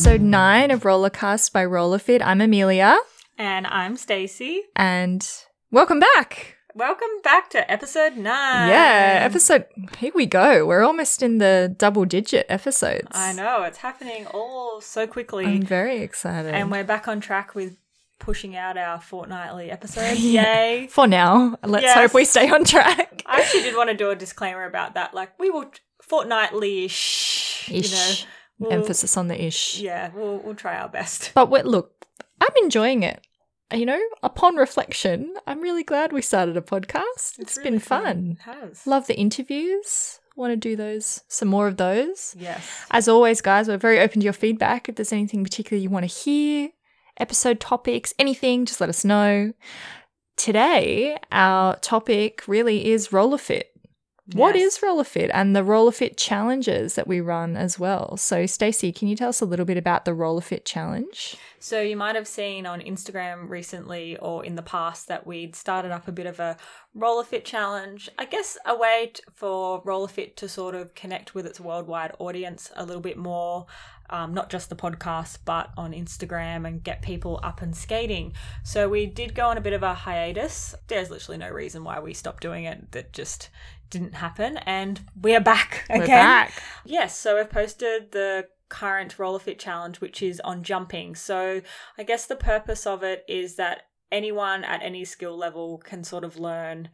episode 9 of Rollercast by Rollerfit. I'm Amelia And I'm Stacey. and welcome back. Welcome back to episode nine. yeah, episode Here we go. We're almost in the double digit episodes. I know, it's happening all so quickly. I'm very excited. and we're back on track with pushing out our fortnightly episodes. Yay. For now, let's Yes. hope we stay on track. I actually did want to do a disclaimer about that. Like, we will fortnightly ish. You know. We'll- Emphasis on the ish. Yeah, we'll, we'll try our best. But look, I'm enjoying it. You know, upon reflection, I'm really glad we started a podcast. it's really been fun. It has. Love the interviews. Want to do those, some more of those. Yes. As always, guys, we're very open to your feedback. If there's anything particular you want to hear, episode topics, anything, just let us know. Today, our topic really is roller fit. What is roller fit and the roller fit challenges that we run as well? So, Stacey, can you tell us a little bit about the roller fit challenge? So you might have seen on Instagram recently or in the past that we'd started up a bit of a roller fit challenge. I guess a way t- for roller fit to sort of connect with its worldwide audience a little bit more, um, not just the podcast, but on Instagram and get people up and skating. So we did go on a bit of a hiatus. There's literally no reason why we stopped doing it. That just didn't happen, and we are back again. We're back. Yes, so I've posted the current Roller Fit challenge, which is on jumping. So I guess the purpose of it is that anyone at any skill level can sort of learn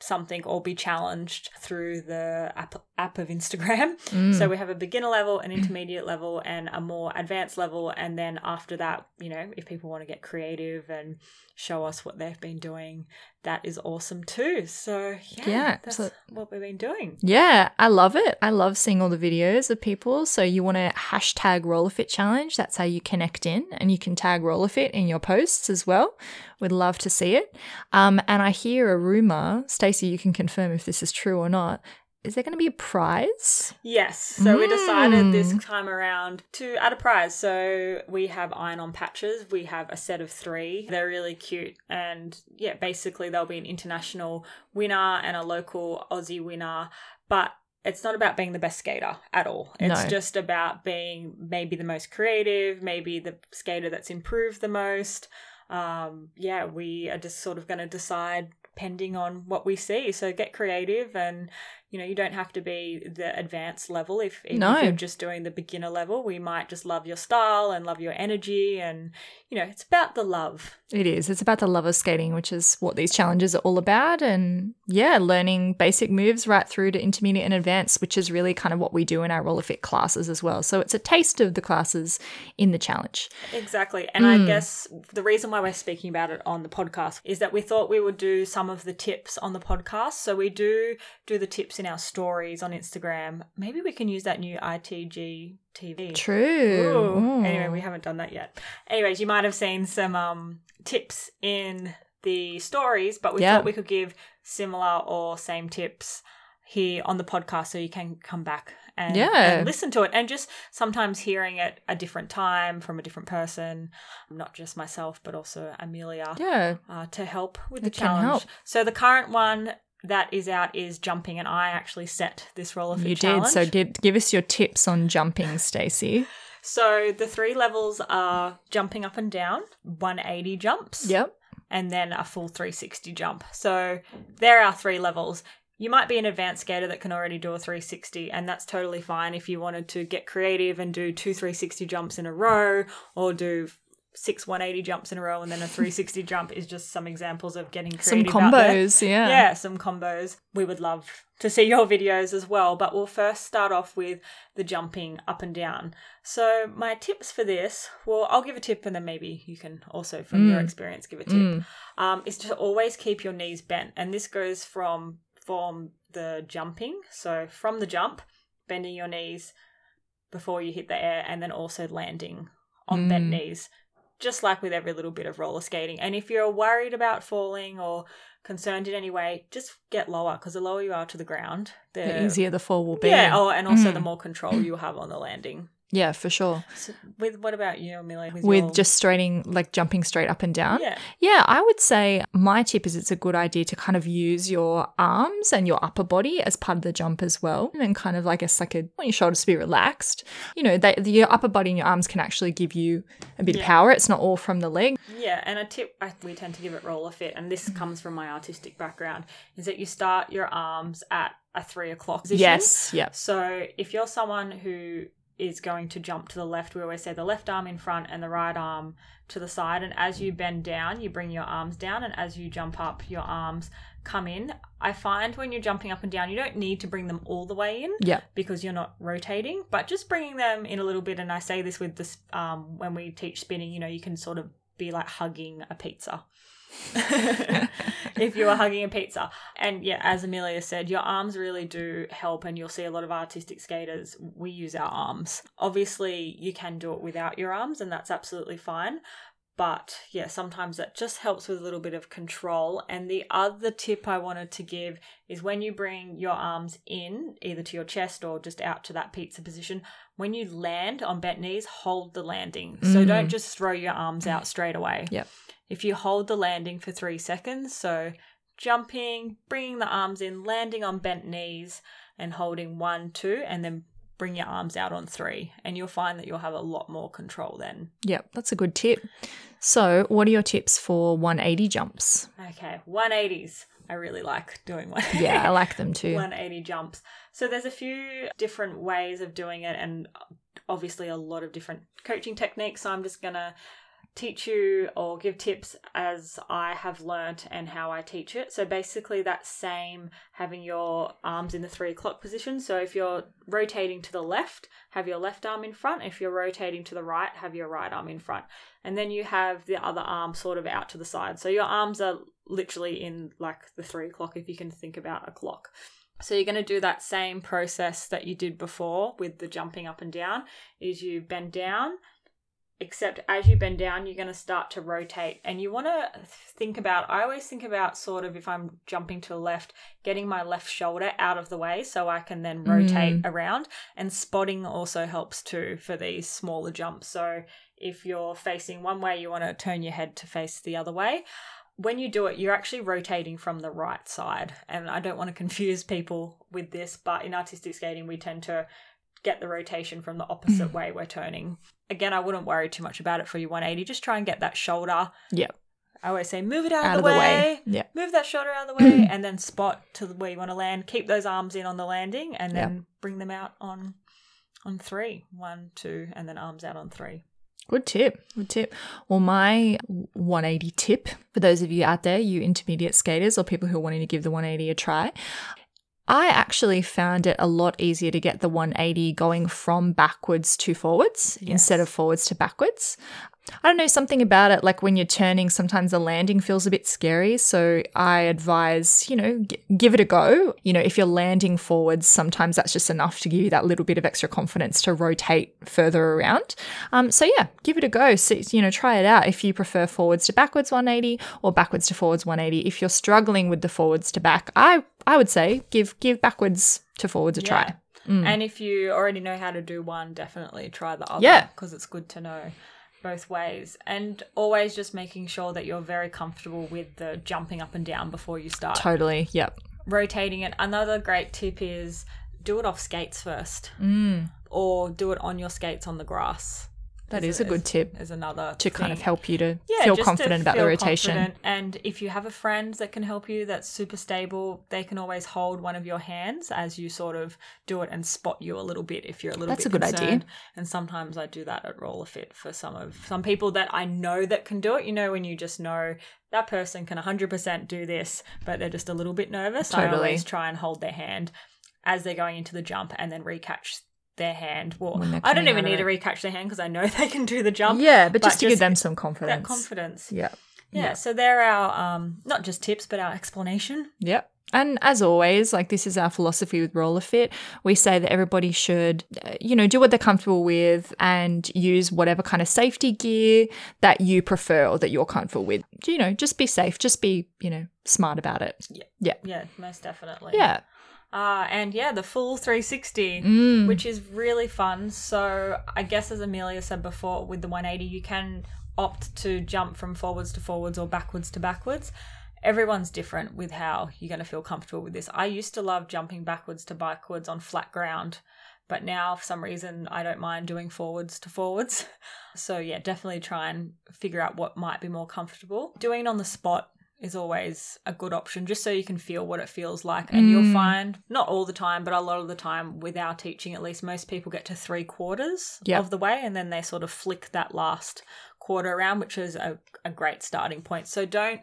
something or be challenged through the app, app of Instagram. Mm. So we have a beginner level, an intermediate level, and a more advanced level. And then after that, you know, if people want to get creative and show us what they've been doing, that is awesome too. So yeah, Yeah, that's what we've been doing. Yeah, I love it. I love seeing all the videos of people. So you want to hashtag RollerFit Challenge. That's how you connect in, and you can tag RollerFit in your posts as well. We'd love to see it. Um, and I hear a rumor, Stacey, you can confirm if this is true or not. Is there going to be a prize? Yes. So we decided this Mm. time around to add a prize. So we have iron on patches. We have a set of three. They're really cute. And yeah, basically there'll be an international winner and a local Aussie winner. But it's not about being the best skater at all. It's No. just about being maybe the most creative, maybe the skater that's improved the most. Um, yeah, we are just sort of going to decide pending on what we see. So get creative and you know, you don't have to be the advanced level if, even No. if you're just doing the beginner level. We might just love your style and love your energy and you know, it's about the love. It is. It's about the love of skating, which is what these challenges are all about. And yeah, learning basic moves right through to intermediate and advanced, which is really kind of what we do in our RollerFit classes as well. So it's a taste of the classes in the challenge. Exactly. And Mm. I guess the reason why we're speaking about it on the podcast is that we thought we would do some of the tips on the podcast. So we do do the tips in our stories on Instagram. Maybe we can use that new ITG TV. True. Ooh. Anyway, we haven't done that yet. Anyways, you might have seen some um, tips in the stories, but we Yeah. thought we could give similar or same tips here on the podcast so you can come back and, Yeah. and listen to it and just sometimes hearing it a different time from a different person, not just myself, but also Amelia Yeah. uh, to help with the It can challenge. help. So the current one that is out is jumping, and I actually set this roller fit You challenge. did. So give, give us your tips on jumping, Stacey. So the three levels are jumping up and down, 180 jumps, Yep. and then a full 360 jump. So there are three levels. You might be an advanced skater that can already do a 360, and that's totally fine if you wanted to get creative and do two 360 jumps in a row or do six 180 jumps in a row and then a 360 jump is just some examples of getting Some creative there. combos. Yeah. Yeah, some combos. We would love to see your videos as well, but we'll first start off with the jumping up and down. So, my tips for this, well, I'll give a tip and then maybe you can also, from your Mm. experience, give a tip, Mm. um, is to always keep your knees bent. And this goes from, from the jumping, so from the jump, bending your knees before you hit the air, and then also landing on bent Mm. knees just like with every little bit of roller skating. And if you're worried about falling or concerned in any way, just get lower because the lower you are to the ground, the, The easier the fall will be. Yeah, oh, and also Mm. the more control you have on the landing. Yeah, for sure. So with what about you, Amelia? With your- just straighting, like jumping straight up and down. yeah, Yeah, I would say my tip is it's a good idea to kind of use your arms and your upper body as part of the jump as well. And kind of like, I guess, like a, want your shoulders to be relaxed. You know, they, the, your upper body and your arms can actually give you a bit of power. It's not all from the leg. yeah. And a tip I, we tend to give at roller fit, and this comes from my artistic background, is that you start your arms at a three o'clock position. Yes. Yep. So if you're someone who is going to jump to the left, we always say the left arm in front and the right arm to the side. And as you bend down, you bring your arms down, and as you jump up, your arms come in. I find when you're jumping up and down, you don't need to bring them all the way in because you're not rotating, but just bringing them in a little bit. And I say this with this um, when we teach spinning, you know, you can sort of be like hugging a pizza. if you were hugging a pizza. And yeah, as Amelia said, your arms really do help, and you'll see a lot of artistic skaters, we use our arms. Obviously, you can do it without your arms, and that's absolutely fine. But yeah, sometimes that just helps with a little bit of control. And the other tip I wanted to give is when you bring your arms in, either to your chest or just out to that pizza position, when you land on bent knees, hold the landing. So Mm. don't just throw your arms out straight away. Yep. If you hold the landing for three seconds, so jumping, bringing the arms in, landing on bent knees, and holding one, two, and then bring your arms out on three. And you'll find that you'll have a lot more control then. Yep. That's a good tip. So, what are your tips for 180 jumps? Okay, 180s. I really like doing one. Yeah, I like them too. 180 jumps. So there's a few different ways of doing it and obviously a lot of different coaching techniques. So I'm just going to teach you or give tips as I have learnt and how I teach it. So basically that same having your arms in the three o'clock position. So if you're rotating to the left, have your left arm in front. If you're rotating to the right, have your right arm in front. And then you have the other arm sort of out to the side. So your arms are literally in like the three o'clock if you can think about a clock. So you're going to do that same process that you did before with the jumping up and down is you bend down except as you bend down you're going to start to rotate. And you want to think about I always think about sort of if I'm jumping to the left getting my left shoulder out of the way so I can then mm. rotate around. And spotting also helps too for these smaller jumps. So if you're facing one way you want to turn your head to face the other way. When you do it, you're actually rotating from the right side. And I don't want to confuse people with this, but in artistic skating, we tend to get the rotation from the opposite mm. way we're turning. Again, I wouldn't worry too much about it for your 180. Just try and get that shoulder. Yep. I always say, move it out, Out of the, way. Yeah. Move that shoulder out of the way, and then spot to where you want to land. Keep those arms in on the landing, and then bring them out on on three. One, two, and then arms out on three. Good tip. Good tip. Well, my 180 tip for those of you out there, you intermediate skaters or people who are wanting to give the 180 a try, I actually found it a lot easier to get the 180 going from backwards to forwards instead of forwards to backwards. I don't know, something about it, like when you're turning, sometimes the landing feels a bit scary. So I advise, you know, g- give it a go. You know, if you're landing forwards, sometimes that's just enough to give you that little bit of extra confidence to rotate further around. Um, so yeah, give it a go. So, you know, try it out if you prefer forwards to backwards 180 or backwards to forwards 180. If you're struggling with the forwards to back, I I would say give give backwards to forwards a try. Mm. And if you already know how to do one, definitely try the other. Yeah. Because it's good to know both ways. And always just making sure that you're very comfortable with the jumping up and down before you start Totally. Yep. rotating it. Another great tip is do it off skates first Mm. or do it on your skates on the grass. That Is is a good tip Is another to kind of help you to Yeah, feel just to confident about the rotation. confident. And if you have a friend that can help you that's super stable, they can always hold one of your hands as you sort of do it and spot you a little bit if you're a little. That's bit a good idea. And sometimes I do that at roller fit for some of some people that I know that can do it. You know, when you just know that person can 100% do this, but they're just a little bit nervous. I always try and hold their hand as they're going into the jump and then recatch their hand. Well, I don't even need to recatch their hand because I know they can do the jump. yeah, but, but just to give them some confidence That confidence. confidence. yeah. Yeah, so they're our um not just tips but our explanation. Yep. And as always, like this is our philosophy with Roller Fit. We say that everybody should, uh, you know, do what they're comfortable with and use whatever kind of safety gear that you prefer or that you're comfortable with. You know, just be safe. Just be, you know, smart about it. Yeah. Yeah. Yeah, most definitely. Yeah. Uh, and yeah, the full 360, Mm. which is really fun. So I guess as Amelia said before, with the 180, you can opt to jump from forwards to forwards or backwards to backwards. Everyone's different with how you're going to feel comfortable with this. I used to love jumping backwards to backwards on flat ground, but now for some reason I don't mind doing forwards to forwards. So yeah, definitely try and figure out what might be more comfortable. Doing it on the spot is always a good option just so you can feel what it feels like and you'll Mm. find not all the time but a lot of the time with our teaching at least most people get to three quarters Yep. of the way and then they sort of flick that last quarter around which is a, a great starting point so don't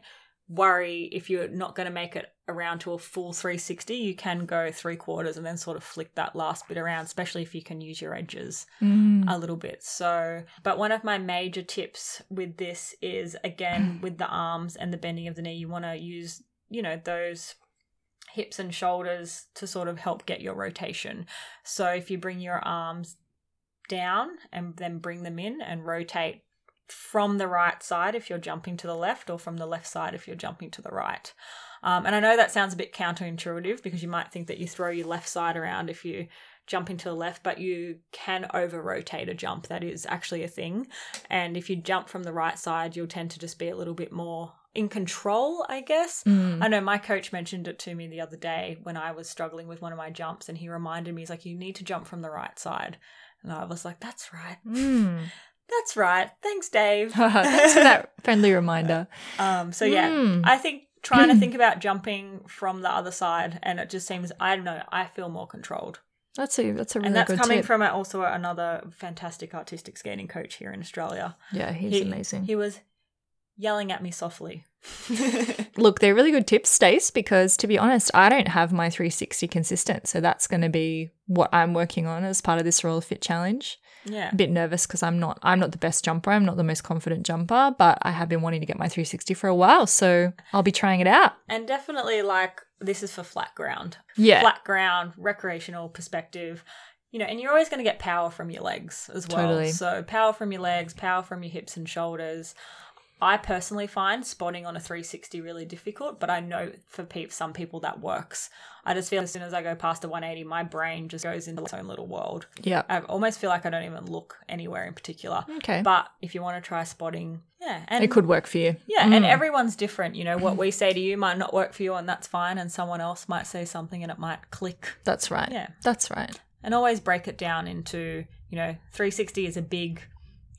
worry if you're not going to make it around to a full 360 you can go three quarters and then sort of flick that last bit around especially if you can use your edges Mm. a little bit. So, but one of my major tips with this is again with the arms and the bending of the knee, you want to use, you know, those hips and shoulders to sort of help get your rotation. So, if you bring your arms down and then bring them in and rotate from the right side if you're jumping to the left or from the left side if you're jumping to the right. Um, and I know that sounds a bit counterintuitive because you might think that you throw your left side around if you jumping to the left, but you can over rotate a jump. That is actually a thing. And if you jump from the right side, you'll tend to just be a little bit more in control, I guess. Mm. I know my coach mentioned it to me the other day when I was struggling with one of my jumps, and he reminded me, he's like, you need to jump from the right side. And I was like, that's right. Mm. That's right. Thanks, Dave. Thanks for that friendly reminder. Um, so yeah, Mm. I think trying to think about jumping from the other side, and it just seems I don't know. I feel more controlled, That's a that's a really and that's coming tip. from also another fantastic artistic skating coach here in Australia. yeah, he's he, amazing. He was yelling at me softly. Look, they're really good tips, Stace, because to be honest, I don't have my 360 consistent. So that's going to be what I'm working on as part of this Roller Fit challenge. Yeah, A bit nervous because I'm not I'm not the best jumper. I'm not the most confident jumper, but I have been wanting to get my 360 for a while, so I'll be trying it out. and definitely like this is for flat ground. Yeah. flat ground, recreational perspective. You know, and you're always going to get power from your legs as well. Totally. So, power from your legs, power from your hips and shoulders. I personally find spotting on a 360 really difficult, but I know for pe- some people that works. I just feel as soon as I go past a 180, my brain just goes into its own little world. Yeah. I almost feel like I don't even look anywhere in particular. Okay. But if you want to try spotting, yeah, and it could work for you. yeah, and Mm. everyone's different. You know, what we say to you might not work for you, and that's fine. And someone else might say something, and it might click. That's right. Yeah. That's right. And always break it down into, you know, 360 is a big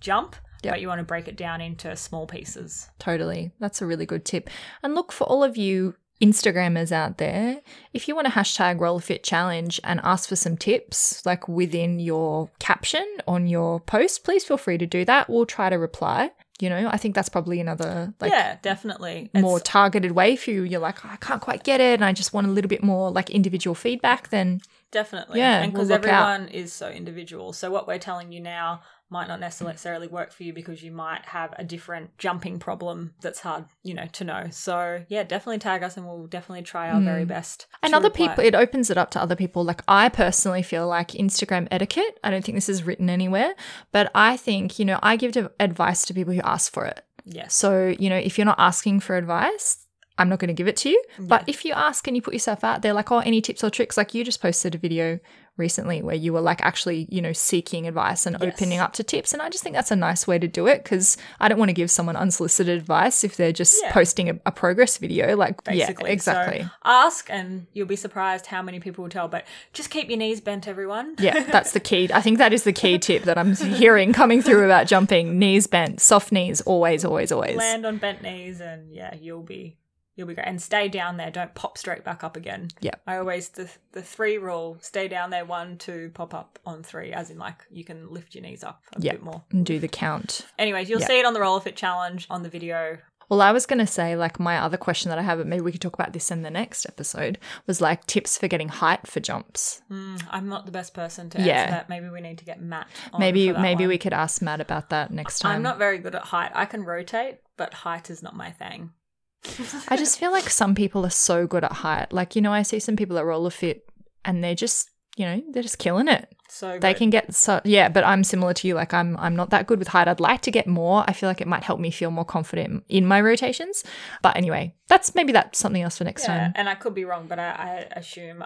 jump, Yep. but you want to break it down into small pieces. Totally. That's a really good tip. And look for all of you Instagrammers out there, if you want to hashtag RollerFit Challenge and ask for some tips, like within your caption on your post, please feel free to do that. We'll try to reply. You know, I think that's probably another like yeah, definitely. more It's- targeted way for you. You're like, "Oh, I can't quite get it, and I just want a little bit more like individual feedback. Then definitely. Yeah, and we'll because out. everyone is so individual. So what we're telling you now might not necessarily work for you because you might have a different jumping problem that's hard, you know, to know. So yeah, definitely tag us and we'll definitely try our very mm. best. And other reply. people, it opens it up to other people. Like I personally feel like Instagram etiquette. I don't think this is written anywhere, but I think you know I give advice to people who ask for it. Yes. So, you know, if you're not asking for advice, I'm not going to give it to you. But if you ask and you put yourself out there, like, oh, any tips or tricks, like you just posted a video recently where you were like actually, you know, seeking advice and Yes. opening up to tips. And I just think that's a nice way to do it because I don't want to give someone unsolicited advice if they're just Yeah. posting a, a progress video. Like, basically. yeah, exactly. So ask, and you'll be surprised how many people will tell. But just keep your knees bent, everyone. yeah, that's the key. I think that is the key tip that I'm hearing coming through about jumping. Knees bent, soft knees, always, always, always. Land on bent knees, and yeah, you'll be you'll be great. And stay down there. Don't pop straight back up again. Yeah. I always the the three rule: stay down there. One, two, pop up on three. As in, like you can lift your knees up a Yeah. bit more. And do the count. Anyways, you'll Yeah. see it on the roller fit challenge on the video. Well, I was going to say, like, my other question that I have, but maybe we could talk about this in the next episode, was like tips for getting height for jumps. Mm, I'm not the best person to Yeah. answer that. Maybe we need to get Matt. On maybe maybe one. we could ask Matt about that next time. I'm not very good at height. I can rotate, but height is not my thing. I just feel like some people are so good at height. Like, you know, I see some people at roller fit and they're just, you know, they're just killing it. So They good. can get so yeah, but I'm similar to you. Like I'm I'm not that good with height. I'd like to get more. I feel like it might help me feel more confident in my rotations. But anyway, that's maybe that's something else for next Yeah, time. and I could be wrong, but I, I assume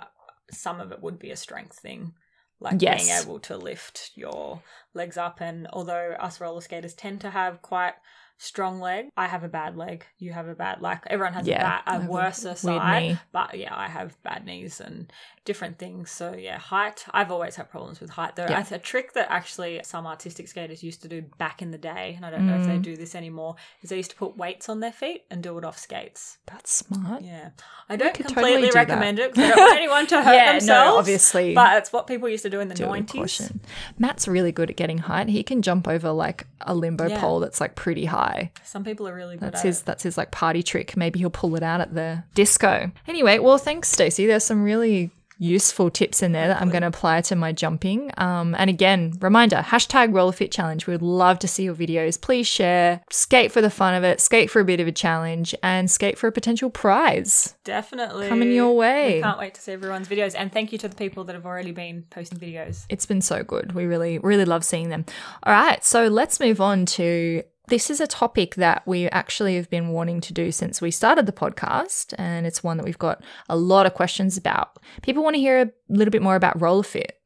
some of it would be a strength thing. Like Yes. being able to lift your legs up. And although us roller skaters tend to have quite strong leg, I have a bad leg. You have a bad, like everyone has Yeah, a, bad, I a have a worse weird side. knee. But yeah, I have bad knees and different things. So yeah, height. I've always had problems with height. Though Yeah. I- a trick that actually some artistic skaters used to do back in the day, and I don't know if they Mm. do this anymore, is they used to put weights on their feet and do it off skates. That's smart. Yeah, I don't completely totally do that. recommend it because I don't want anyone to hurt Yeah, themselves. no, obviously. but it's what people used to do in the do it with nineties. Matt's really good at getting height. He can jump over like a limbo Yeah. pole that's like pretty high. Some people are really good That's at his it. that's his like party trick. Maybe he'll pull it out at the disco. Anyway, well thanks Stacey. There's some really useful tips in there that I'm going to apply to my jumping. Um, and again, reminder, hashtag RollerFit Challenge. We would love to see your videos. Please share, skate for the fun of it, skate for a bit of a challenge, and skate for a potential prize. Definitely Coming your way. We can't wait to see everyone's videos, and thank you to the people that have already been posting videos. It's been so good. We really, really love seeing them. All right, so let's move on to this is a topic that we actually have been wanting to do since we started the podcast, and it's one that we've got a lot of questions about. People want to hear a little bit more about roller fit.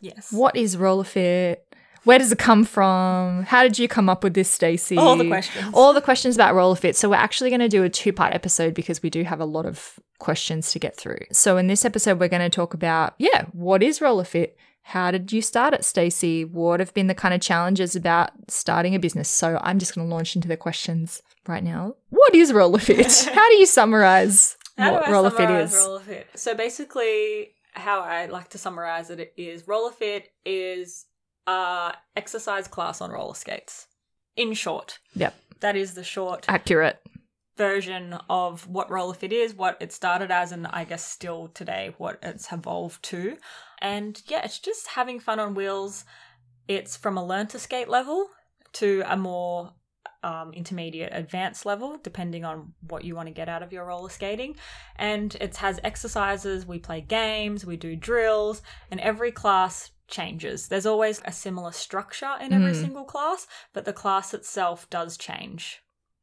Yes. What is roller fit? Where does it come from? How did you come up with this, Stacey? All the questions. All the questions about roller fit. So we're actually going to do a two-part episode because we do have a lot of questions to get through. So in this episode we're going to talk about yeah, what is roller fit? How did you start it, Stacey? What have been the kind of challenges about starting a business? So I'm just going to launch into the questions right now. What is roller fit? How do you summarize How what roller fit is? roller fit? So basically, how I like to summarize it is roller fit is a exercise class on roller skates. In short, Yep. that is the short Accurate. version of what roller fit is, what it started as, and I guess still today what it's evolved to. And yeah, it's just having fun on wheels. It's from a learn to skate level to a more um, intermediate advanced level, depending on what you want to get out of your roller skating. And it has exercises, we play games, we do drills, and every class changes. There's always a similar structure in every Mm. single class, but the class itself does change.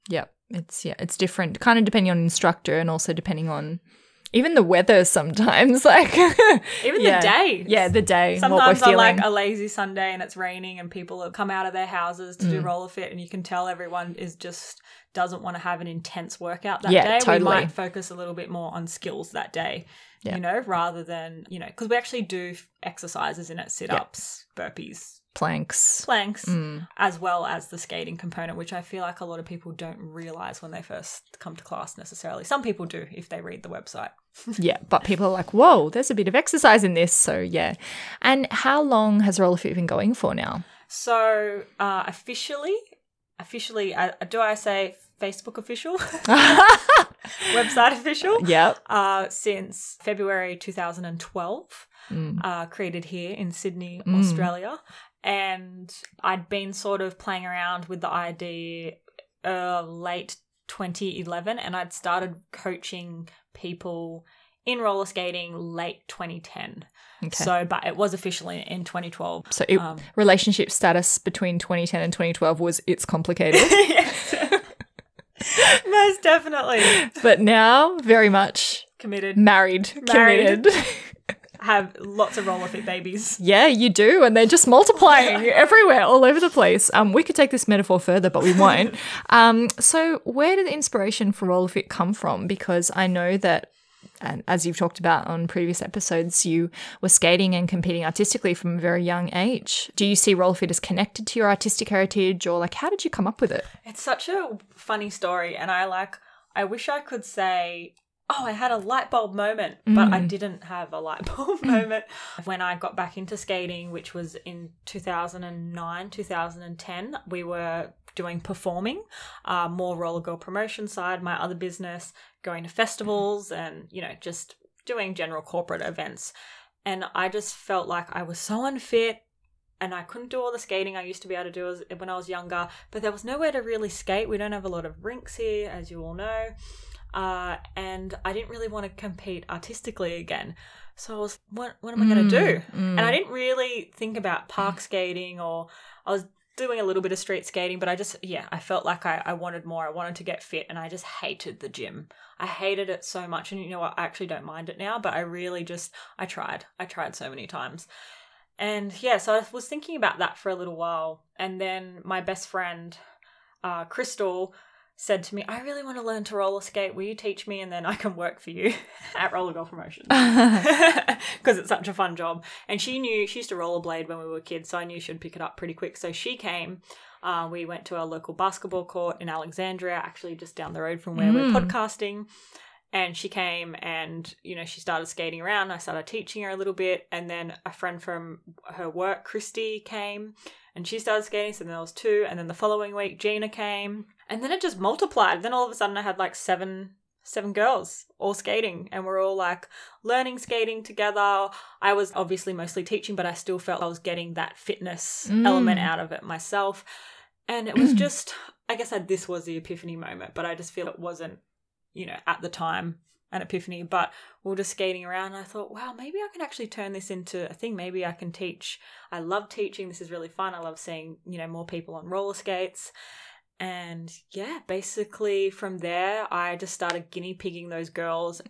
Yep. It's yeah, it's different, kind of depending on instructor and also depending on even the weather sometimes. Like Even Yeah. the day. Yeah, the day. Sometimes on like a lazy Sunday and it's raining and people have come out of their houses to do Mm. roller fit and you can tell everyone is just doesn't want to have an intense workout that Yeah, day. totally. We might focus a little bit more on skills that day. Yeah. You know, rather than, you know, because we actually do exercises in it, sit ups, burpees, planks. planks, Mm. as well as the skating component, which I feel like a lot of people don't realize when they first come to class necessarily. Some people do if they read the website. Yeah, but people are like, whoa, there's a bit of exercise in this. So yeah. And how long has roller fit been going for now? So uh, officially, officially, uh, do I say Facebook official, website official? yep. Uh, since February 2012, Mm. uh, created here in Sydney, Mm. Australia, and I'd been sort of playing around with the idea uh, late 2011, and I'd started coaching people in roller skating late 2010. Okay. So, So, but it was officially in 2012. it, um, relationship status between 2010 and 2012 was it's complicated. Most definitely. but now, very much Committed. married, Married. committed. Have lots of roller fit babies. Yeah, you do, and they're just multiplying everywhere, all over the place. Um, we could take this metaphor further, but we won't. um, so, where did the inspiration for roller fit come from? Because I know that, and as you've talked about on previous episodes, you were skating and competing artistically from a very young age. Do you see roller fit as connected to your artistic heritage, or like, how did you come up with it? It's such a funny story, and I like. I wish I could say, "Oh, I had a light bulb moment," but I didn't have a light bulb moment when I got back into skating, which was in 2009, 2010. We were doing performing, uh, more roller girl promotion side. My other business, going to festivals, and you know, just doing general corporate events. And I just felt like I was so unfit and I couldn't do all the skating I used to be able to do as, when I was younger. But there was nowhere to really skate. We don't have a lot of rinks here, as you all know. Uh, and I didn't really want to compete artistically again. So I was, what, what am I going to do? Mm, And I didn't really think about park skating or I was doing a little bit of street skating, but I just, yeah, I felt like I, I wanted more. I wanted to get fit and I just hated the gym. I hated it so much. And you know what? I actually don't mind it now, but I really just, I tried. I tried so many times. And yeah, so I was thinking about that for a little while. And then my best friend, uh, Crystal, said to me, I really want to learn to roller skate. Will you teach me? And then I can work for you at Roller Girl Promotions. Because it's such a fun job. And she knew, she used to rollerblade when we were kids. So I knew she'd pick it up pretty quick. So she came. Uh, we went to our local basketball court in Alexandria, actually just down the road from where we're Mm. podcasting. And she came and, you know, she started skating around. I started teaching her a little bit. And then a friend from her work, Christy, came and she started skating. So then there was two. And then the following week, Gina came. And then it just multiplied. Then all of a sudden I had like seven seven girls all skating and we're all like learning skating together. I was obviously mostly teaching, but I still felt I was getting that fitness Mm. element out of it myself. And it was just I guess I, this was the epiphany moment, but I just feel it wasn't, you know, at the time an epiphany. But we were just skating around I thought, wow, maybe I can actually turn this into a thing. Maybe I can teach. I love teaching. This is really fun. I love seeing, you know, more people on roller skates. And yeah, basically from there, I just started guinea pigging those girls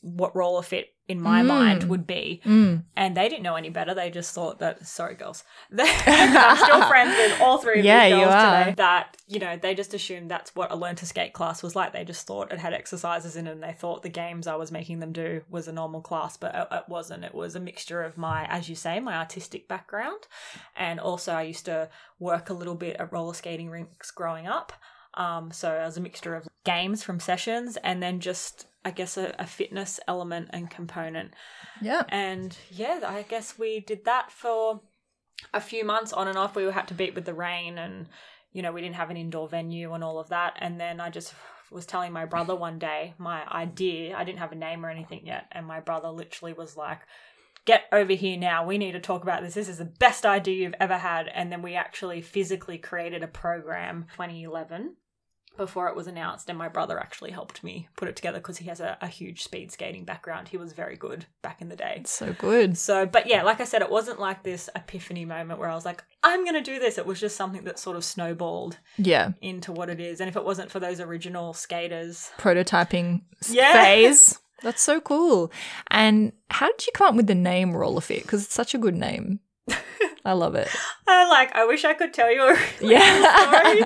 what roller fit in my Mm. mind would be. Mm. And they didn't know any better. They just thought that, sorry, girls. I'm still friends with all three of Yeah, these you girls today. That, you know, they just assumed that's what a learn to skate class was like. They just thought it had exercises in it and they thought the games I was making them do was a normal class, but it, it wasn't. It was a mixture of my, as you say, my artistic background. And also, I used to work a little bit at roller skating rinks growing up. Um, so it was a mixture of games from sessions and then just, I guess, a, a fitness element and component. Yeah. And yeah, I guess we did that for a few months on and off. We had to beat with the rain and, you know, we didn't have an indoor venue and all of that. And then I just was telling my brother one day my idea. I didn't have a name or anything yet. And my brother literally was like, Get over here now. We need to talk about this. This is the best idea you've ever had. And then we actually physically created a program 2011 before it was announced. And my brother actually helped me put it together because he has a, a huge speed skating background. He was very good back in the day. It's so good. So, but yeah, like I said, it wasn't like this epiphany moment where I was like, I'm going to do this. It was just something that sort of snowballed Yeah. into what it is. And if it wasn't for those original skaters, Prototyping Yeah. phase. That's so cool. And how did you come up with the name Roller Fit? Because it's such a good name. I love it. I like, I wish I could tell you a really Yeah. story,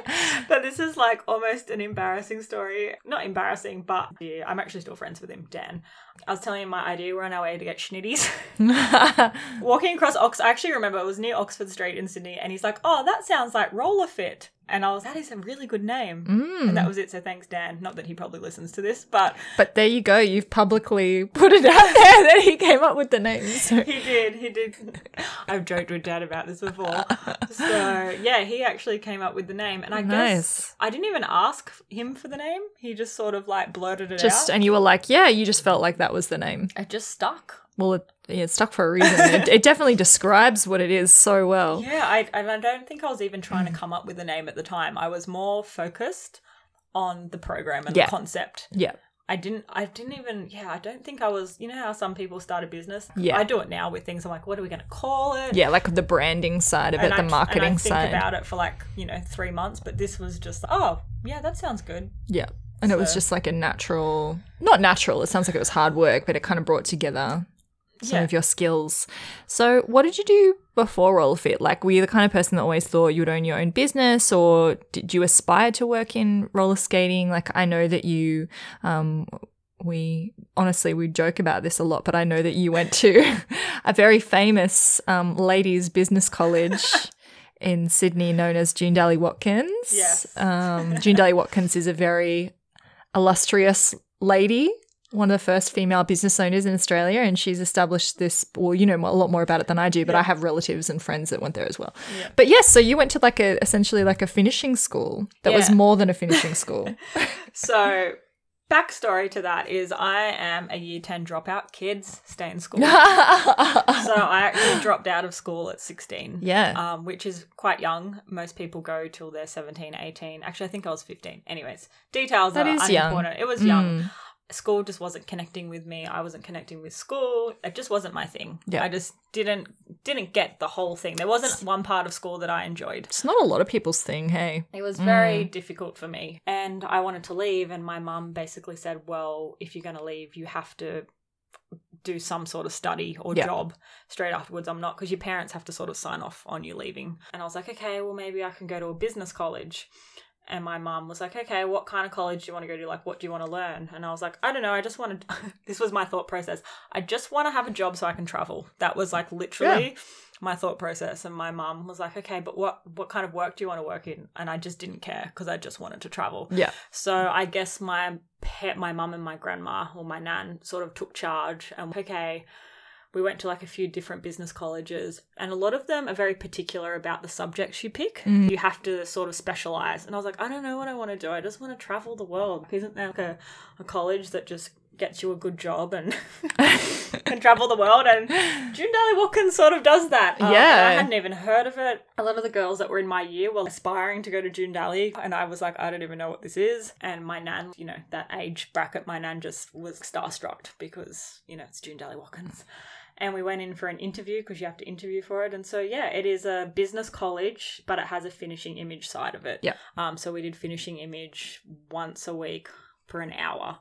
but this is like almost an embarrassing story. Not embarrassing, but yeah, I'm actually still friends with him, Dan. I was telling him my idea. We're on our way to get schnitties. Walking across Ox, I actually remember it was near Oxford Street in Sydney, and he's like, "Oh, that sounds like Roller Fit," and I was, "That is a really good name." Mm. And that was it. So thanks, Dan. Not that he probably listens to this, but But there you go. You've publicly put it out there that he came up with the name. So. he did. He did. I've joked with Dad about this before. So yeah, he actually came up with the name, and I guess I didn't even ask him for the name. He just sort of like blurted it Just out. and you were like, yeah, you just felt like that was the name. It just stuck. Well, it, yeah, it's stuck for a reason. it, it definitely describes what it is so well. Yeah, I and I don't think I was even trying to mm. come up with a name at the time. I was more focused on the program and Yeah. the concept. Yeah. I didn't I didn't even yeah, I don't think I was you know how some people start a business? Yeah. I do it now with things I'm like, what are we gonna call it? Yeah, like the branding side of it, And the I, and I marketing think side. about it for like, you know, three months, but this was just oh, yeah, that sounds good. yeah. And it was just like a natural, not natural, it sounds like it was hard work, but it kind of brought together some Yeah. of your skills. So, what did you do before Roller Fit? Like, were you the kind of person that always thought you'd own your own business, or did you aspire to work in roller skating? Like, I know that you, um, we honestly we joke about this a lot, but I know that you went to a very famous um, ladies' business college. In Sydney, known as June Dally Watkins. Yes. Um, June Dally Watkins is a very illustrious lady, one of the first female business owners in Australia, and she's established this. Well, you know a lot more about it than I do, but Yeah. I have relatives and friends that went there as well. Yeah. But yes, so you went to like a essentially like a finishing school that was more than a finishing school. So backstory to that is I am a year ten dropout. Kids stay in school. so I actually dropped out of school at 16. yeah, Um, which is quite young. Most people go till they're 17, 18. Actually, I think I was 15. Anyways, details That are is young. It was young. Mm. School just wasn't connecting with me. I wasn't connecting with school. It just wasn't my thing. Yeah. I just didn't didn't get the whole thing. There wasn't one part of school that I enjoyed. It's not a lot of people's thing, hey. It was very mm. difficult for me. And I wanted to leave and my mum basically said, "Well, if you're going to leave, you have to do some sort of study or Yeah. job straight afterwards. I'm not because your parents have to sort of sign off on you leaving." And I was like, "Okay, well maybe I can go to a business college." And my mum was like, okay, what kind of college do you want to go to? Like, what do you want to learn? And I was like, I don't know. I just wanted, this was my thought process. I just want to have a job so I can travel. That was like literally my thought process. And my mum was like, okay, but what, what kind of work do you want to work in? And I just didn't care because I just wanted to travel. Yeah. So I guess my pet, my mum and my grandma or my nan sort of took charge and okay, we went to like a few different business colleges and a lot of them are very particular about the subjects you pick. You have to sort of specialize. And I was like, I don't know what I want to do. I just want to travel the world. Isn't there like a, a college that just gets you a good job and can travel the world? And June Dally Watkins sort of does that. Um, Yeah. I hadn't even heard of it. A lot of the girls that were in my year were aspiring to go to June Dally, and I was like, I don't even know what this is. And my nan, you know, that age bracket, my nan just was starstruck because, you know, it's June Dally Watkins. And we went in for an interview because you have to interview for it. And so, yeah, it is a business college, but it has a finishing image side of it. Yeah. Um, so we did finishing image once a week for an hour,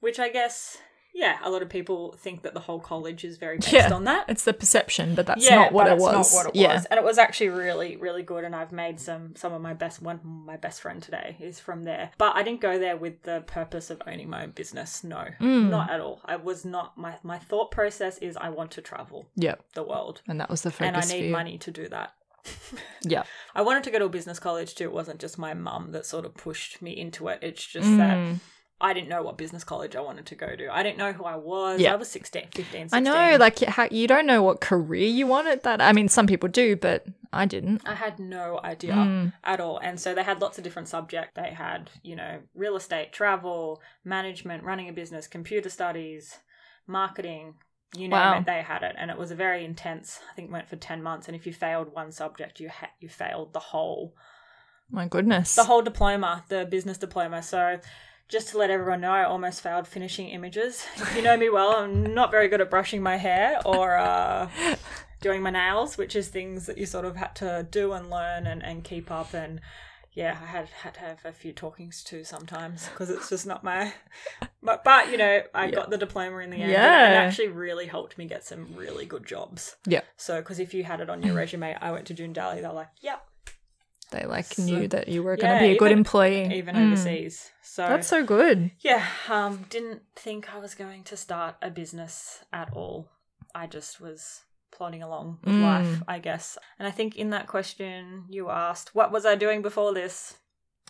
which I guess, yeah, a lot of people think that the whole college is very based Yeah. on that It's the perception, but that's yeah, not what it was. Not what it yeah. was, and it was actually really, really good. And I've made some some of my best. One, my best friend today is from there. But I didn't go there with the purpose of owning my own business. No, Mm. not at all. I was not. My my thought process is I want to travel Yeah. the world, And that was the focus and I need money to do that. Yeah. I wanted to go to a business college too. It wasn't just my mum that sort of pushed me into it. It's just that Mm. I didn't know what business college I wanted to go to. I didn't know who I was. Yeah. I was 16, 15, 16. I know, like how, you don't know what career you want at that. I mean, some people do, but I didn't. I had no idea Mm. at all. And so they had lots of different subjects. They had, you know, real estate, travel, management, running a business, computer studies, marketing, you know, Wow. they had it. And it was a very intense, I think went for 10 months. And if you failed one subject, you ha- you failed the whole My goodness. the whole diploma, the business diploma. So just to let everyone know, I almost failed finishing images. If you know me well, I'm not very good at brushing my hair or uh, doing my nails, which is things that you sort of had to do and learn and, and keep up. And yeah, I had had to have a few talkings to sometimes because it's just not my. But, but you know, I got the diploma in the end. and it actually really helped me get some really good jobs. Yeah. So, because if you had it on your resume, I went to June Dally, they're like, yep, they like So- knew that you were going Yeah, to be a good even- employee. even Mm. overseas. So That's so good. yeah, um, didn't think I was going to start a business at all. I just was plodding along with Mm. life, I guess. And I think in that question you asked, what was I doing before this?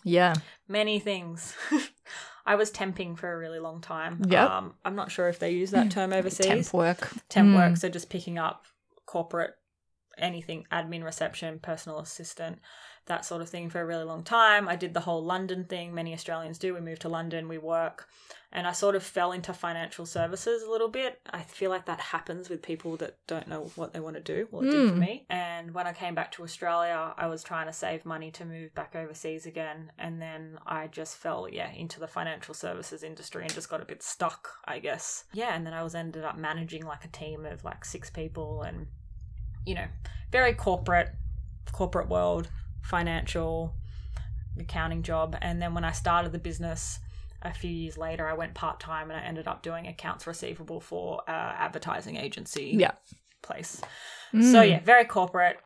Yeah. Many things. I was temping for a really long time. Yeah, Um, I'm not sure if they use that term overseas. Temp work. Temp Mm. work, so just picking up corporate anything, admin, reception, personal assistant, that sort of thing for a really long time. I did the whole London thing. Many Australians do. We moved to London, we work, and I sort of fell into financial services a little bit. I feel like that happens with people that don't know what they want to do. Well, it did for Mm. me. And when I came back to Australia, I was trying to save money to move back overseas again, and then I just fell, yeah, into the financial services industry and just got a bit stuck, I guess. Yeah, and then I was ended up managing like a team of like six people and you know, very corporate, corporate world, financial, accounting job. And then when I started the business a few years later, I went part time and I ended up doing accounts receivable for uh, advertising agency Yeah. place. Mm. So yeah, very corporate.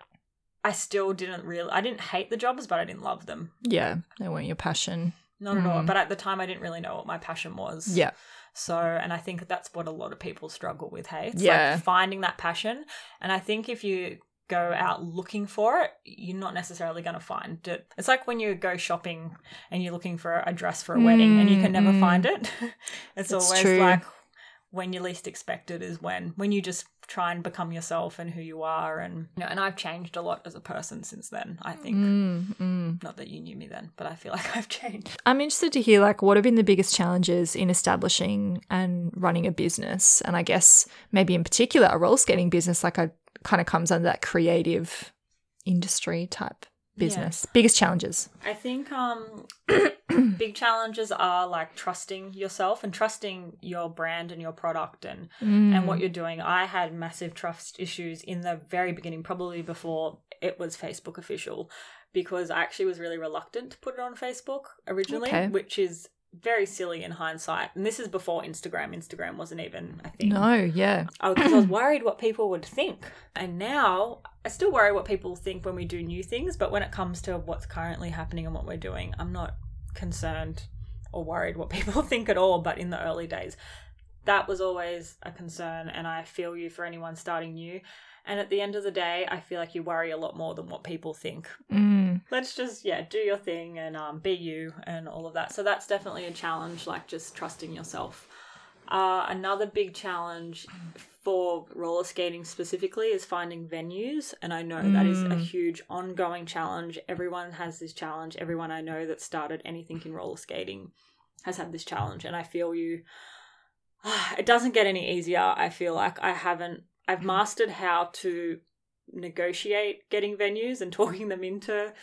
I still didn't really, I didn't hate the jobs, but I didn't love them. Yeah. They weren't your passion. Not at all. Mm. But at the time, I didn't really know what my passion was. Yeah. So, and I think that's what a lot of people struggle with. Hey, it's Yeah. like finding that passion. And I think if you go out looking for it, you're not necessarily going to find it. It's like when you go shopping and you're looking for a dress for a wedding and you can never Mm, find it. it's It's always true. like when you least expect it is when when you just try and become yourself and who you are and you know, and I've changed a lot as a person since then, I think. Mm, mm. Not that you knew me then, but I feel like I've changed. I'm interested to hear like what have been the biggest challenges in establishing and running a business, and I guess maybe in particular a roller skating business, like I kind of comes under that creative industry type business? Biggest challenges? I think um, big challenges are like trusting yourself and trusting your brand and your product and and what you're doing. I had massive trust issues in the very beginning, probably before it was Facebook official, because I actually was really reluctant to put it on Facebook originally, Okay. which is very silly in hindsight. And this is before Instagram. Instagram wasn't even a thing. No, yeah. because I was worried what people would think. And now I still worry what people think when we do new things, but when it comes to what's currently happening and what we're doing, I'm not concerned or worried what people think at all. But in the early days, that was always a concern, and I feel you for anyone starting new. And at the end of the day, I feel like you worry a lot more than what people think. Mm. Let's just yeah, do your thing and um, be you and all of that. So that's definitely a challenge, like just trusting yourself. Uh, another big challenge for roller skating specifically is finding venues, and I know that is a Mm. huge ongoing challenge. Everyone has this challenge. Everyone I know that started anything in roller skating has had this challenge, and I feel you. It doesn't get any easier. I feel like I haven't. I've mastered how to negotiate getting venues and talking them into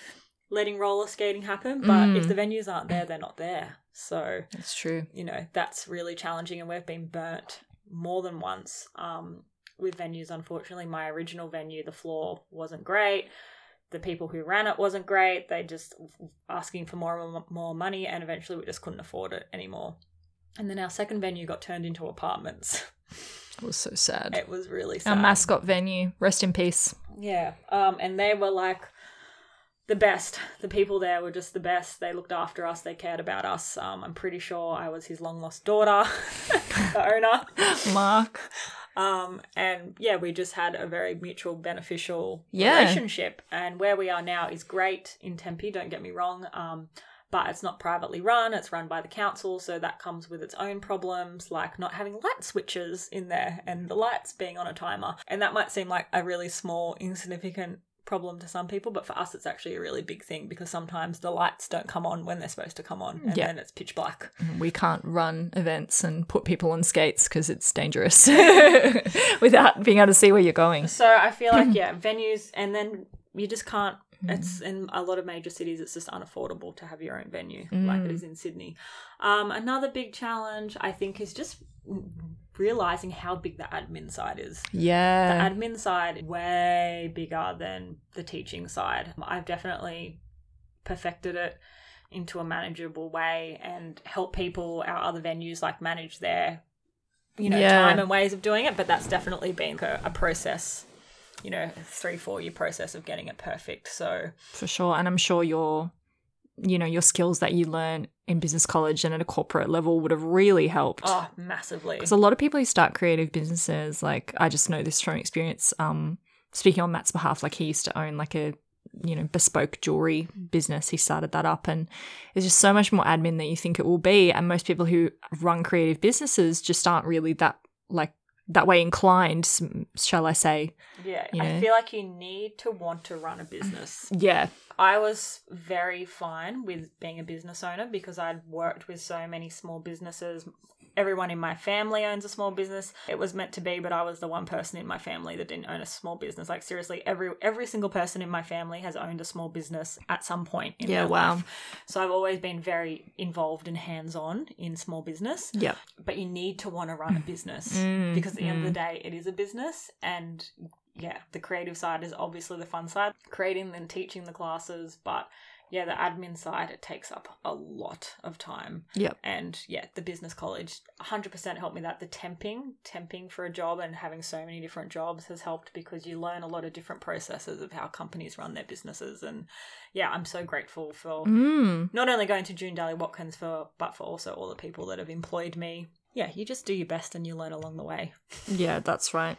letting roller skating happen. But if Mm. the venues aren't there, they're not there. So That's true. you know that's really challenging and we've been burnt more than once um, with venues unfortunately my original venue the floor wasn't great the people who ran it wasn't great they just asking for more and more money and eventually we just couldn't afford it anymore and then our second venue got turned into apartments It was so sad. it was really Our mascot venue. Rest in peace. yeah. Um, and they were like the best. The people there were just the best. They looked after us. They cared about us. Um, I'm pretty sure I was his long lost daughter, the owner. Mark. Um, and yeah, we just had a very mutual beneficial Yeah. relationship. And where we are now is great in Tempe. Don't get me wrong. Um, but it's not privately run. It's run by the council, so that comes with its own problems, like not having light switches in there and the lights being on a timer. And that might seem like a really small, insignificant problem to some people, but for us, it's actually a really big thing because sometimes the lights don't come on when they're supposed to come on, and Yeah. then it's pitch black. Mm, we can't run events and put people on skates because it's dangerous without being able to see where you're going. So I feel like yeah, venues, and then you just can't. It's in a lot of major cities. It's just unaffordable to have your own venue, like it is in Sydney. Um, another big challenge I think is just realizing how big the admin side is. Yeah, the admin side way bigger than the teaching side. I've definitely perfected it into a manageable way and help people our other venues like manage their you know Yeah. time and ways of doing it but that's definitely been a, a process you know three four year process of getting it perfect so for sure. And I'm sure your, you know, your skills that you learn in business college and at a corporate level would have really helped. oh massively Because a lot of people who start creative businesses, like I just know this from experience. Um, speaking on Matt's behalf, like he used to own like a you know bespoke jewelry business. He started that up, and there's just so much more admin than you think it will be. And most people who run creative businesses just aren't really that like that way inclined, shall I say? yeah you know. i feel like you need to want to run a business Yeah, I was very fine with being a business owner because I'd worked with so many small businesses. Everyone in my family owns a small business. It was meant to be, but I was the one person in my family that didn't own a small business. Like seriously, every every single person in my family has owned a small business at some point in Yeah, their wow. life. So I've always been very involved and hands-on in small business yeah, but you need to want to run a business Mm, because at the end of the day it is a business and yeah the creative side is obviously the fun side creating and teaching the classes but yeah the admin side it takes up a lot of time Yep. and yeah the business college 100% helped me that the temping temping for a job and having so many different jobs has helped because you learn a lot of different processes of how companies run their businesses and yeah i'm so grateful for mm. not only going to June Dally Watkins for, but for also all the people that have employed me. Yeah, you just do your best and you learn along the way. yeah, that's right.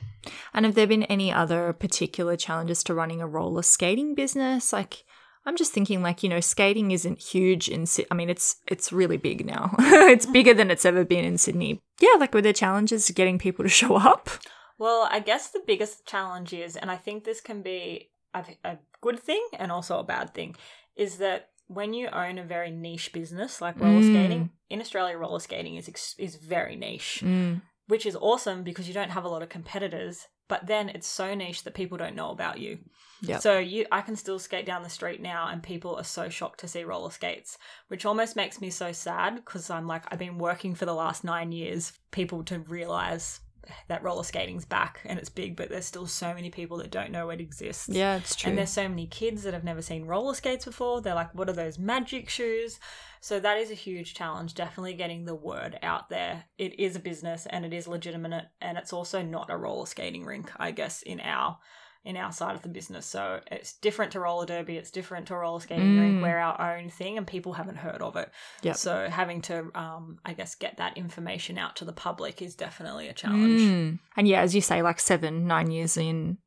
And have there been any other particular challenges to running a roller skating business? Like, I'm just thinking, like you know, skating isn't huge in. I mean, it's it's really big now. it's bigger than it's ever been in Sydney. Yeah, like were there challenges getting people to show up? Well, I guess the biggest challenge is, and I think this can be a, a good thing and also a bad thing, is that when you own a very niche business like roller Mm. skating, in Australia, roller skating is is very niche, Mm. which is awesome because you don't have a lot of competitors. But then it's so niche that people don't know about you. Yep. So you I can still skate down the street now and people are so shocked to see roller skates, which almost makes me so sad because I'm like I've been working for the last 9 years people to realize that roller skating's back and it's big, but there's still so many people that don't know it exists. Yeah, it's true. And there's so many kids that have never seen roller skates before. They're like, what are those magic shoes? So that is a huge challenge, definitely getting the word out there. It is a business and it is legitimate and it's also not a roller skating rink, I guess, in our in our side of the business. So it's different to roller derby, it's different to roller skating Mm. rink. We're our own thing and people haven't heard of it. Yep. So having to um I guess get that information out to the public is definitely a challenge. Mm. And yeah, as you say, like seven, nine years in,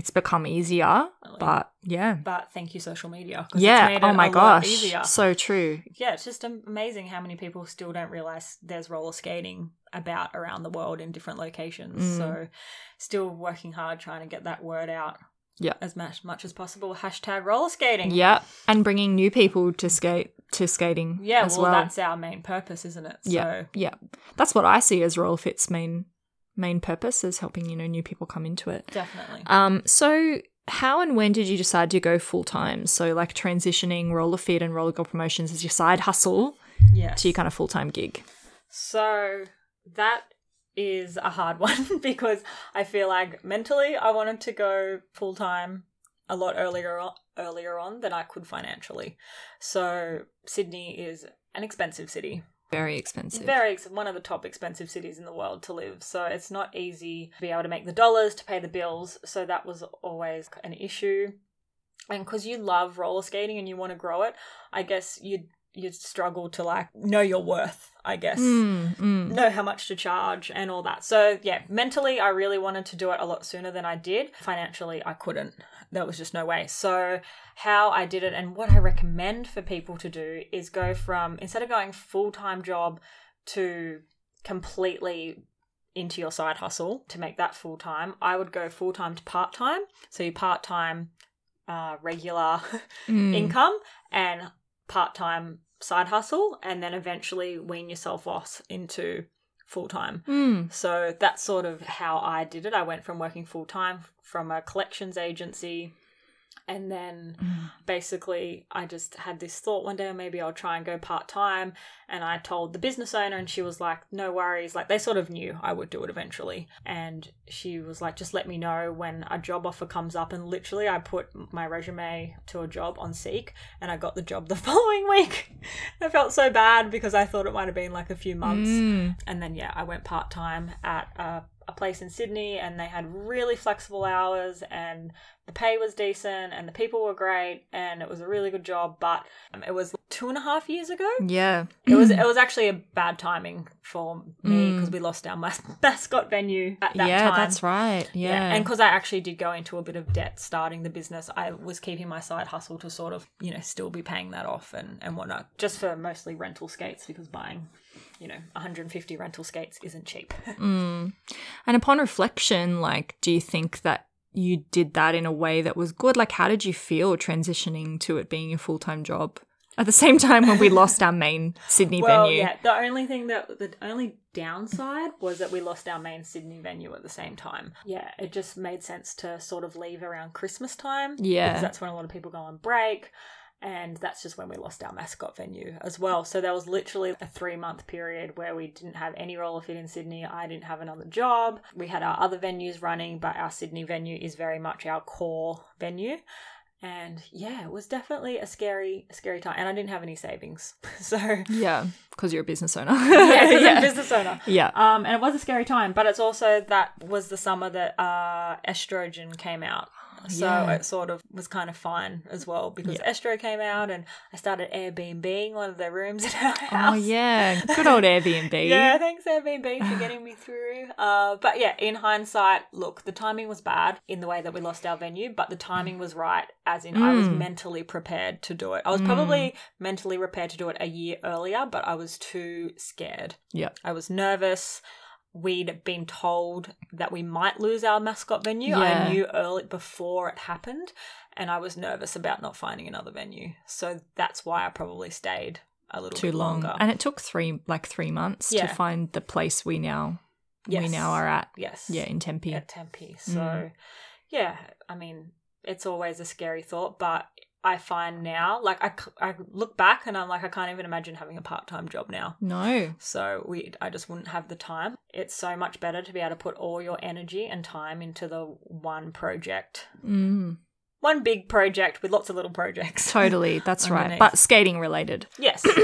it's become easier. But yeah. But thank you, social media. Yeah. Oh my gosh. So true. yeah, it's just amazing how many people still don't realize there's roller skating about around the world in different locations. Mm. So, still working hard trying to get that word out. Yeah. as much much as possible. Hashtag roller skating. Yeah. And bringing new people to skate to skating yeah. as well, well. that's our main purpose, isn't it? So, Yeah. Yeah. That's what I see as roller fits main main purpose is helping, you know, new people come into it. definitely. Um, so how and when did you decide to go full time? So like transitioning roller fit and roller girl promotions as your side hustle yes. to your kind of full time gig. So that is a hard one because I feel like mentally I wanted to go full time a lot earlier on, earlier on than I could financially. So Sydney is an expensive city. Very expensive. Very ex- one of the top expensive cities in the world to live. So it's not easy to be able to make the dollars to pay the bills. So that was always an issue. And because you love roller skating and you want to grow it, I guess you'd you'd struggle to like know your worth. I guess Mm, mm. know how much to charge and all that. So yeah, mentally I really wanted to do it a lot sooner than I did. Financially I couldn't. There was just no way. So how I did it and what I recommend for people to do is go from instead of going full-time job to completely into your side hustle to make that full time, I would go full time to part time. So you part time uh, regular Mm. income and part time side hustle, and then eventually wean yourself off into full time. Mm. So that's sort of how I did it. I went from working full time from a collections agency. And then Mm. basically, I just had this thought one day, "Oh, maybe I'll try and go part time. And I told the business owner, and she was like, no worries. Like, they sort of knew I would do it eventually. And she was like, just let me know when a job offer comes up. And literally, I put my resume to a job on Seek, and I got the job the following week. I felt so bad because I thought it might have been like a few months. Mm. And then, yeah, I went part time at a place in Sydney, and they had really flexible hours, and the pay was decent, and the people were great, and it was a really good job. But um, it was two and a half years ago. Yeah. It was it was actually a bad timing for me Mm. because we lost our mas- mascot venue at that yeah, time. that's right. Yeah. and because I actually did go into a bit of debt starting the business, I was keeping my side hustle to sort of you know still be paying that off and and whatnot, just for mostly rental skates because buying you know 150 rental skates isn't cheap. Mm. And upon reflection, like, do you think that you did that in a way that was good? Like, how did you feel transitioning to it being a full time job? At the same time, when we lost our main Sydney well, venue. yeah, the only thing that the only downside was that we lost our main Sydney venue at the same time. Yeah, it just made sense to sort of leave around Christmas time. Yeah. because that's when a lot of people go on break. And that's just when we lost our mascot venue as well. So there was literally a three month period where we didn't have any roller fit in Sydney. I didn't have another job. We had our other venues running, but our Sydney venue is very much our core venue. And yeah, it was definitely a scary, a scary time. And I didn't have any savings. So Yeah, because you're a business owner. yeah, 'cause I'm yeah. a business owner. Yeah. Um, and it was a scary time, but it's also that was the summer that uh, Estro Jen came out. So Yeah. it sort of was kind of fine as well because Yeah. Estro came out and I started Airbnb one of their rooms in our house. Oh, yeah. Good old Airbnb. Yeah, thanks Airbnb for getting me through. Uh, but yeah, in hindsight, look, the timing was bad in the way that we lost our venue, but the timing was right, as in I was Mm. mentally prepared to do it. I was probably mentally prepared to do it a year earlier, but I was too scared. Yeah. I was nervous. We'd been told that we might lose our mascot venue. Yeah. I knew early before it happened, and I was nervous about not finding another venue. So that's why I probably stayed a little Too long. longer. And it took three, like three months Yeah. to find the place we now we now are at. Yes. Yeah, in Tempe. At Tempe. So, Mm. yeah, I mean, it's always a scary thought, but I find now, like, I, I look back and I'm like, I can't even imagine having a part time job now. No. So we, I just wouldn't have the time. It's so much better to be able to put all your energy and time into the one project, Mm, one big project with lots of little projects. totally. That's right. But skating related. yes.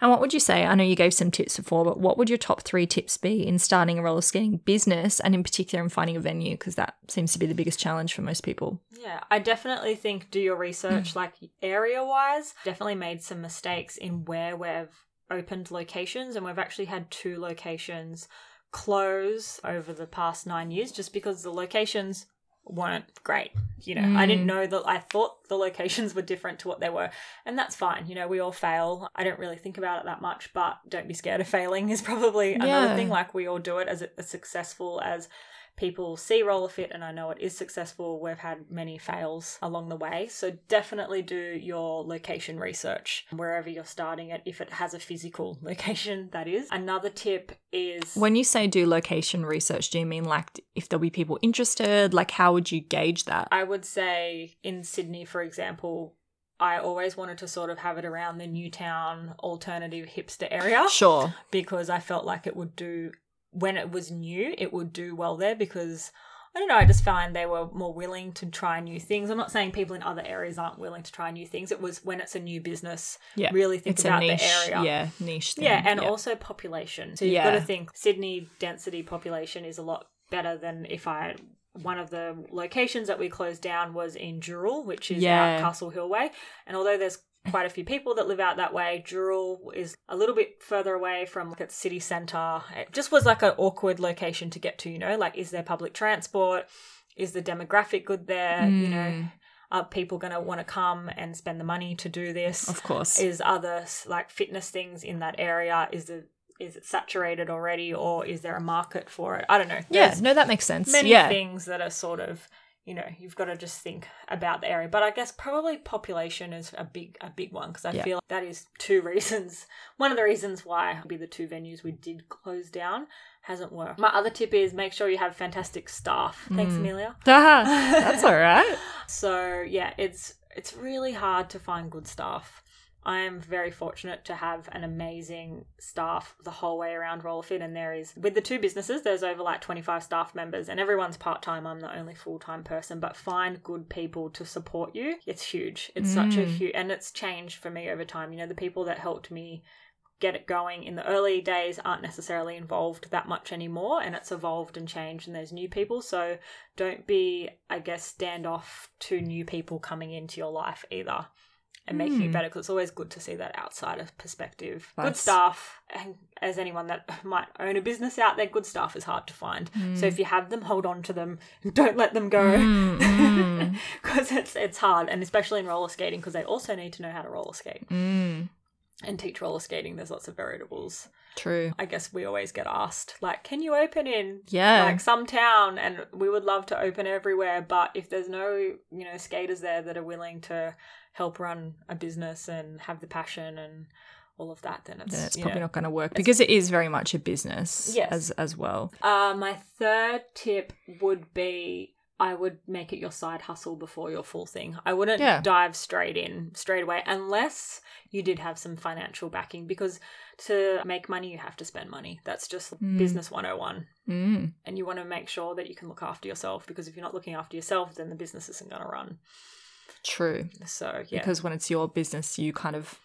And what would you say? I know you gave some tips before, but what would your top three tips be in starting a roller skating business and in particular in finding a venue? Because that seems to be the biggest challenge for most people. Yeah, I definitely think do your research like area wise. Definitely made some mistakes in where we've opened locations, and we've actually had two locations close over the past nine years just because the locations weren't great. You know, I didn't Mm. know that I thought the locations were different to what they were. And that's fine. You know, we all fail. I don't really think about it that much, but don't be scared of failing is probably another thing. Like we all do it as, as successful as people see roller fit and i know it is successful we've had many fails along the way so definitely do your location research wherever you're starting it if it has a physical location that is another tip is When you say do location research, do you mean like if there'll be people interested? Like, how would you gauge that? i would say in sydney for example I always wanted to sort of have it around the Newtown alternative hipster area Sure. because I felt like it would do when it was new, it would do well there because I don't know, I just find they were more willing to try new things. I'm not saying people in other areas aren't willing to try new things. It was when it's a new business, Yeah. really think It's about niche. the area. Yeah, niche thing. Yeah, and yeah. also population. So you've got to think Sydney density population is a lot better than if I one of the locations that we closed down was in Dural, which is Yeah. out Castle Hill Way. And although there's quite a few people that live out that way, Dural is a little bit further away from like its city centre. It just was like an awkward location to get to, you know, like is there public transport? Is the demographic good there? You know, Mm, are people going to want to come and spend the money to do this? of course. is other like fitness things in that area is the is it saturated already or is there a market for it i don't know yeah, no, that makes sense. many yeah. things that are sort of you know you've got to just think about the area but i guess probably population is a big a big one because i Yeah. feel that is two reasons one of the reasons why be the two venues we did close down hasn't worked my other tip is make sure you have fantastic staff thanks Mm. amelia Ah, that's all right. so yeah, it's it's really hard to find good staff. I am very fortunate to have an amazing staff the whole way around Rollerfit, and there is with the two businesses, there's over like 25 staff members, and everyone's part time. I'm the only full time person, but find good people to support you. It's huge. It's such a Mm. huge, and it's changed for me over time. You know, the people that helped me get it going in the early days aren't necessarily involved that much anymore and it's evolved and changed and there's new people so don't be i guess standoff to new people coming into your life either and making Hmm. it better because it's always good to see that outsider perspective good That's- staff and as anyone that might own a business out there good staff is hard to find so if you have them hold on to them don't let them go Mm, mm, because it's it's hard and especially in roller skating because they also need to know how to roller skate mm. and teach roller skating there's lots of variables True. I guess we always get asked, like, can you open in Yeah. like some town? And we would love to open everywhere, but if there's no, you know, skaters there that are willing to help run a business and have the passion and all of that, then it's, then it's probably know. not going to work because it is very much a business Yes. as as well. Uh, my third tip would be I would make it your side hustle before your full thing. I wouldn't Yeah. dive straight in straight away unless you did have some financial backing because to make money you have to spend money. That's just Mm. business 101. Mm. and you want to make sure that you can look after yourself because if you're not looking after yourself then the business isn't going to run True. so yeah Because when it's your business, you kind of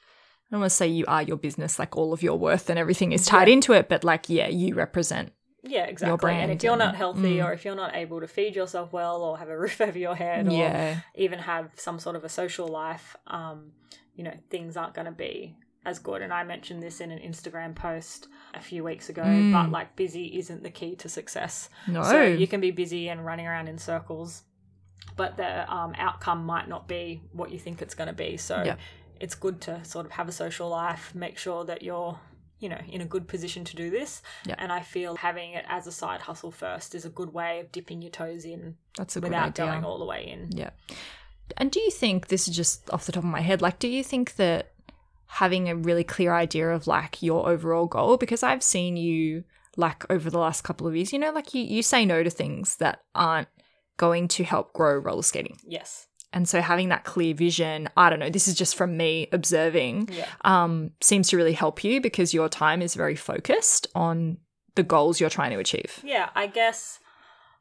I don't want to say you are your business, like all of your worth and everything is tied Yeah. into it, but like yeah, you represent. yeah exactly and brand if you're not healthy mm. or if you're not able to feed yourself well or have a roof over your head or Yeah. even have some sort of a social life um you know things aren't going to be as good and i mentioned this in an instagram post a few weeks ago Mm. but like busy isn't the key to success No. So you can be busy and running around in circles, but the um, outcome might not be what you think it's going to be. So Yeah. it's good to sort of have a social life, make sure that you're, you know, in a good position to do this. Yeah. And I feel having it as a side hustle first is a good way of dipping your toes in That's a good without going all the way in. Yeah. And do you think this is just off the top of my head? Like, do you think that having a really clear idea of like your overall goal, because I've seen you like over the last couple of years. You know, like you, you say no to things that aren't going to help grow roller skating. Yes. And so having that clear vision, I don't know, this is just from me observing, Yeah. um, seems to really help you because your time is very focused on the goals you're trying to achieve. Yeah, I guess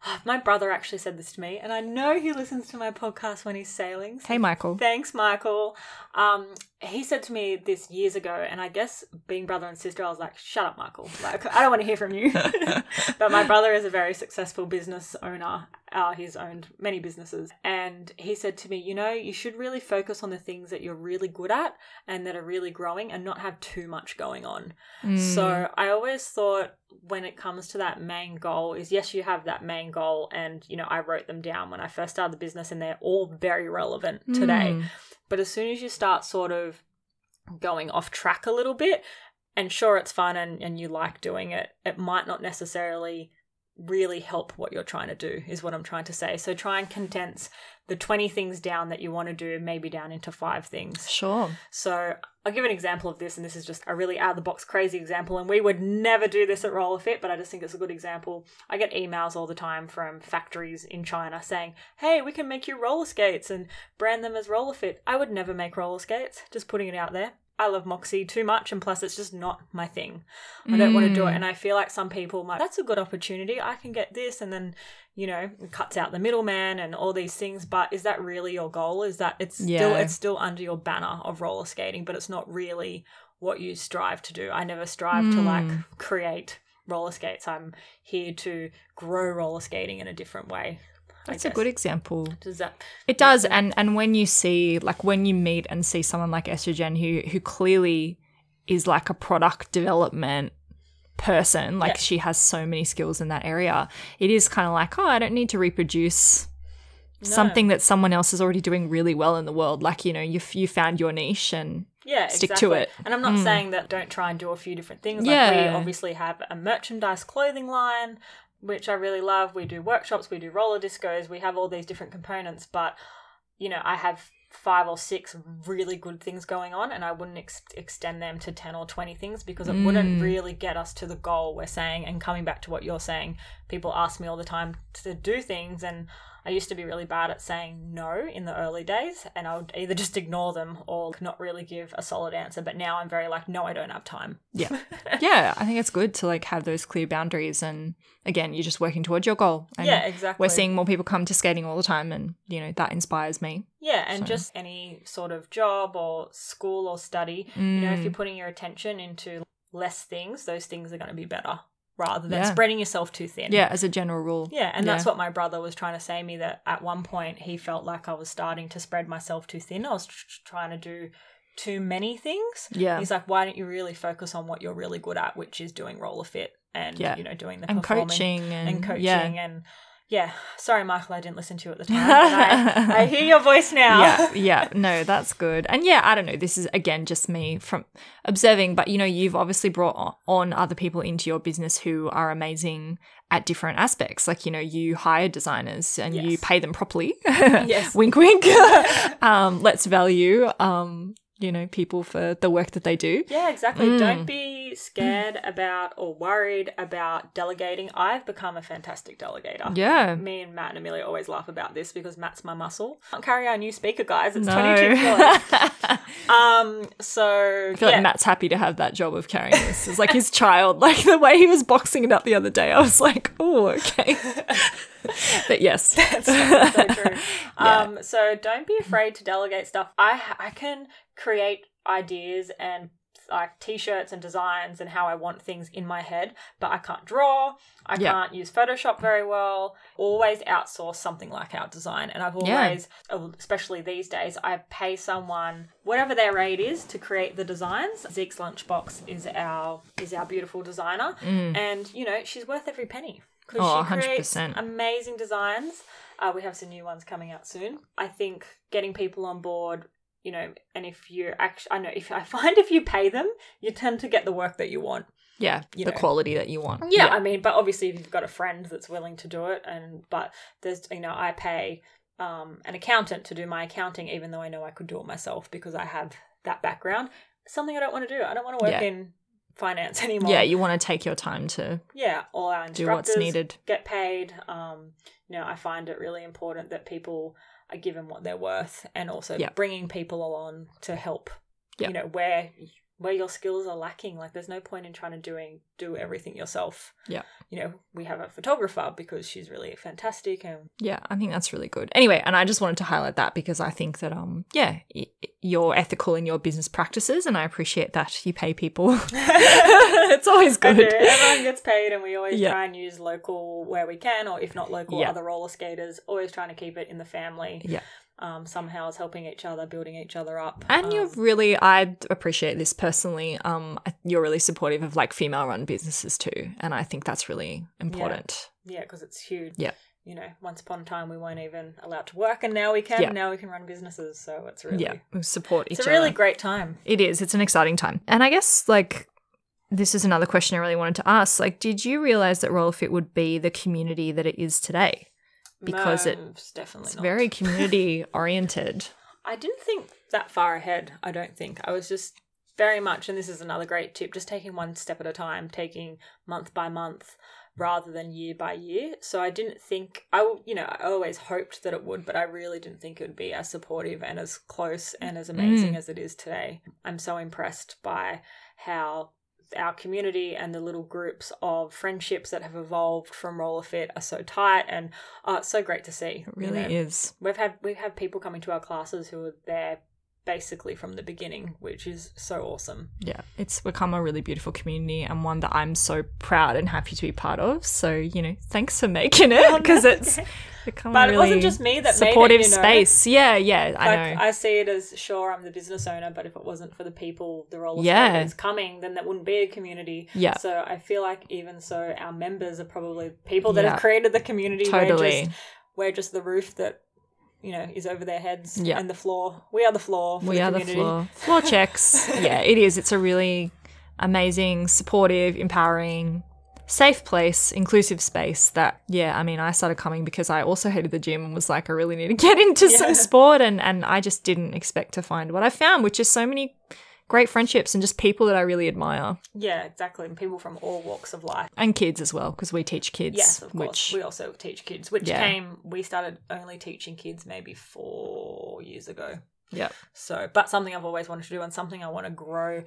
my brother actually said this to me, and I know he listens to my podcast when he's sailing. so Hey, Michael. Thanks, Michael. Um, he said to me this years ago, and I guess being brother and sister, I was like, "Shut up, Michael! Like, I don't want to hear from you." but my brother is a very successful business owner. Uh, he's owned many businesses, and he said to me, "You know, you should really focus on the things that you're really good at and that are really growing, and not have too much going on." Mm. So I always thought when it comes to that main goal is yes, you have that main goal, and you know I wrote them down when I first started the business, and they're all very relevant today. Mm. But as soon as you start sort of going off track a little bit, and sure it's fun and, and you like doing it, it might not necessarily really help what you're trying to do, is what I'm trying to say. So try and condense the 20 things down that you want to do, maybe down into five things. Sure. So I'll give an example of this, and this is just a really out of the box crazy example, and we would never do this at Roller Fit, but I just think it's a good example. I get emails all the time from factories in China saying, Hey, we can make you roller skates and brand them as Roller Fit. I would never make roller skates, just putting it out there. I love Moxi too much, and plus, it's just not my thing. I don't want to do it. Mm. And I feel like some people might, that's a good opportunity. I can get this, and then, you know, it cuts out the middleman and all these things. But is that really your goal? Is that it's still it's still under your banner of roller skating, but it's not really what you strive to do. I never strive to like Mm. create roller skates. I'm here to grow roller skating in a different way. That's a good example. Does that? It does, sense. and and when you see like when you meet and see someone like Estro Jen who who clearly is like a product development person, like Yeah. she has so many skills in that area, it is kind of like, oh, I don't need to reproduce No. something that someone else is already doing really well in the world. Like you know, you you found your niche and Yeah, stick to it. And I'm not Mm. saying that don't try and do a few different things. Like we Yeah. obviously have a merchandise clothing line, which I really love. We do workshops, we do roller discos, we have all these different components, but you know, I have five or six really good things going on and I wouldn't ex- extend them to 10 or 20 things because it wouldn't Mm. really get us to the goal we're saying and coming back to what you're saying people ask me all the time to do things and I used to be really bad at saying no in the early days, and I would either just ignore them or not really give a solid answer. But now I'm very like, no, I don't have time. yeah, yeah. I think it's good to like have those clear boundaries, and again, you're just working towards your goal. And yeah, exactly. We're seeing more people come to skating all the time, and you know that inspires me. Yeah, and So- just any sort of job or school or study, you know, if Mm. you're putting your attention into less things, those things are going to be better rather than Yeah. spreading yourself too thin. Yeah, as a general rule. Yeah, and Yeah. that's what my brother was trying to say me that at one point he felt like I was starting to spread myself too thin. I was tr- tr- trying to do too many things. Yeah. He's like, why don't you really focus on what you're really good at, which is doing roller fit and Yeah. you know doing the and coaching and, and coaching yeah. and yeah. Sorry, Michael, I didn't listen to you at the time. I, I hear your voice now. yeah, yeah, no, that's good. And yeah, I don't know. This is again just me from observing, but you know, you've obviously brought on other people into your business who are amazing at different aspects. Like you know, you hire designers and you pay them properly. Yes. wink, wink. um, let's value, um, you know, people for the work that they do. Yeah, exactly. Mm. Don't be scared about or worried about delegating. I've become a fantastic delegator. Yeah. Me and Matt and Amelia always laugh about this because Matt's my muscle. Can't carry our new speaker, guys. It's No. 22 kilos. Um, so I feel yeah. like Matt's happy to have that job of carrying this. It's like his child. Like the way he was boxing it up the other day, I was like, oh, okay. but yes. That's so, so true. Yeah. Um, so don't be afraid to delegate stuff. I I can create ideas and like t-shirts and designs and how I want things in my head, but I can't draw. I Yeah. can't use Photoshop very well. Always outsource something like our design, and I've always, oh, especially these days, I pay someone whatever their rate is to create the designs. Zeke's lunchbox is our is our beautiful designer, and you know she's worth every penny because Mm. Oh, she creates 100%. amazing designs. Uh, we have some new ones coming out soon. I think getting people on board, you know, and if you actually, I know if I find if you pay them, you tend to get the work that you want. Yeah, You the know. quality that you want. Yeah, I mean, but obviously if you've got a friend that's willing to do it, and but there's, you know, I pay um, an accountant to do my accounting, even though I know I could do it myself because I have that background. Something I don't want to do. I don't want to work Yeah. in finance anymore. Yeah, you want to take your time to yeah, all our do what's needed. get paid. Um, you know, I find it really important that people given what they're worth, and also Yeah. bringing people along to help. Yeah. You know where where your skills are lacking. Like, there's no point in trying to doing do everything yourself. Yeah. You know, we have a photographer because she's really fantastic, and Yeah, I think that's really good. Anyway, and I just wanted to highlight that because I think that um yeah, you're ethical in your business practices and I appreciate that you pay people. it's always good. Everyone gets paid, and we always Yeah. try and use local where we can, or if not local, Yeah. other roller skaters. Always trying to keep it in the family. Yeah. Um, somehow is helping each other, building each other up. And Um, you're really, I appreciate this personally. Um, you're really supportive of like female-run businesses too, and I think that's really important. Yeah, because it's huge. Yeah. You know, once upon a time we weren't even allowed to work, and now we can. Yeah. Now we can run businesses, so it's really, Yeah, we support each it's a other. really great time. It is. It's an exciting time. And I guess like this is another question I really wanted to ask. Like, did you realize that Rollerfit would be the community that it is today? Because it- It's not. very community oriented. I didn't think that far ahead. I don't think I was just very much, and this is another great tip: just taking one step at a time, taking month by month rather than year by year. So I didn't think I, you know, I always hoped that it would, but I really didn't think it would be as supportive and as close and as amazing Mm. as it is today. I'm so impressed by how our community and the little groups of friendships that have evolved from roller fit are so tight and uh, so great to see. It you really know. is. We've had we've had people coming to our classes who are there basically from the beginning, which is so awesome. Yeah, it's become a really beautiful community and one that I'm so proud and happy to be part of. So, you know, thanks for making it oh, because it's become But a it wasn't just me that supportive made it, you know? space. Yeah, yeah, I know. I see it as sure I'm the business owner, but if it wasn't for the people, the roller Yeah. skaters coming, then that wouldn't be a community. yeah, So I feel like even so, our members are probably people that Yeah. have created the community. Totally. just, we're just the roof that you know is over their heads Yeah. and the floor. We are the floor. For we the are the community. floor. Floor checks. yeah, it is. It's a really amazing, supportive, empowering, safe place, inclusive space that, yeah, I mean, I started coming because I also hated the gym and was like, I really need to get into Yeah. some sport. And, and I just didn't expect to find what I found, which is so many great friendships and just people that I really admire. Yeah, exactly. And people from all walks of life. And kids as well, because we teach kids. Yes, of course. which, We also teach kids, which Yeah. came. We started only teaching kids maybe four years ago. yeah. So, but something I've always wanted to do, and something I want to grow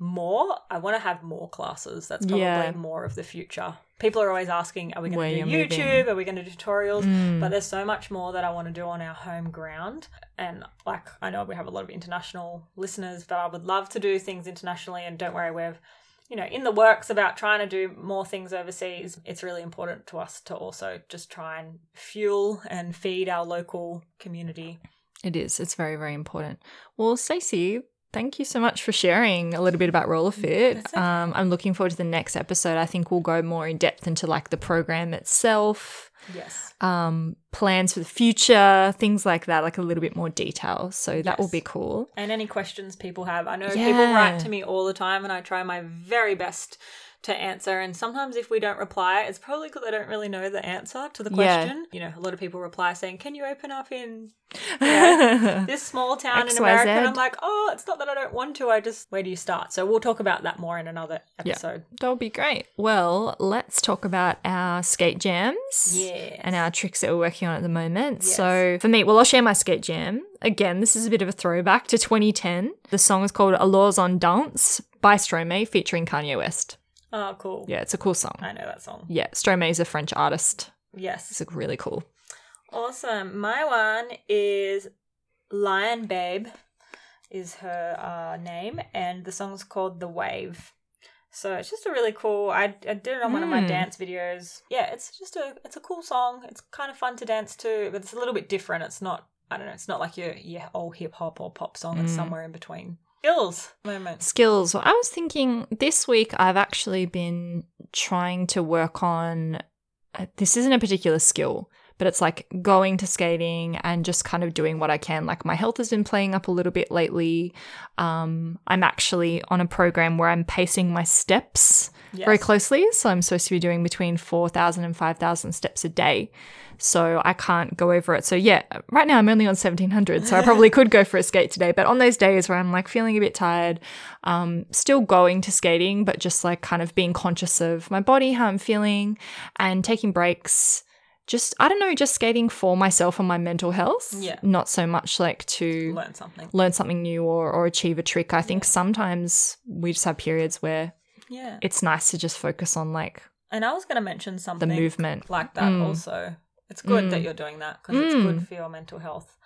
more. I want to have more classes. That's probably Yeah. more of the future. People are always asking, "Are we going to do moving. YouTube? Are we going to do tutorials?" Mm. But there's so much more that I want to do on our home ground. And like, I know we have a lot of international listeners, but I would love to do things internationally. And don't worry, we're, you know, in the works about trying to do more things overseas. It's really important to us to also just try and fuel and feed our local community. It is. It's very, very important. Well, Stacey, thank you so much for sharing a little bit about Rollerfit. That's okay. Um, I'm looking forward to the next episode. I think we'll go more in depth into like the program itself, Yes. um, plans for the future, things like that, like a little bit more detail. So that will be cool. And any questions people have. I know Yeah. people write to me all the time, and I try my very best to answer. And sometimes if we don't reply, it's probably because I don't really know the answer to the Yeah. question. You know, a lot of people reply saying, Can you open up in this small town in America? And I'm like, Oh, it's not that I don't want to. I just, where do you start? So we'll talk about that more in another Yeah. episode. That'll be great. Well, let's talk about our skate jams. Yes. And our tricks that we're working on at the moment. Yes. So for me, well, I'll share my skate jam. Again, this is a bit of a throwback to 2010. The song is called Alors on danse by Stromae featuring Kanye West. Oh, cool. Yeah, it's a cool song. I know that song. Yeah, Stromae is a French artist. Yes. It's a really cool. Awesome. My one is Lion Babe is her uh, name, and the song's called The Wave. So it's just a really cool. I, I did it on one of my Hmm. dance videos. Yeah, it's just a it's a cool song. It's kind of fun to dance to, but it's a little bit different. It's not I don't know. It's not like your your old hip hop or pop song. It's Mm. somewhere in between. Skills moments. Skills. Well, I was thinking this week I've actually been trying to work on. uh, This isn't a particular skill, but it's like going to skating and just kind of doing what I can. Like my health has been playing up a little bit lately. Um, I'm actually on a program where I'm pacing my steps very closely. So I'm supposed to be doing between 4,000 and 5,000 steps a day. So I can't go over it. So yeah, right now I'm only on 1700. So I probably could go for a skate today. But on those days where I'm like feeling a bit tired, um, still going to skating, but just like kind of being conscious of my body, how I'm feeling, and taking breaks. Just, I don't know, just skating for myself and my mental health. Yeah. Not so much like to Learn something. learn something new or, or achieve a trick. I think sometimes we just have periods where Yeah. it's nice to just focus on like And I was going to mention something the movement like that Mm. also. It's good that Mm. you're doing that because it's Mm. good for your mental health.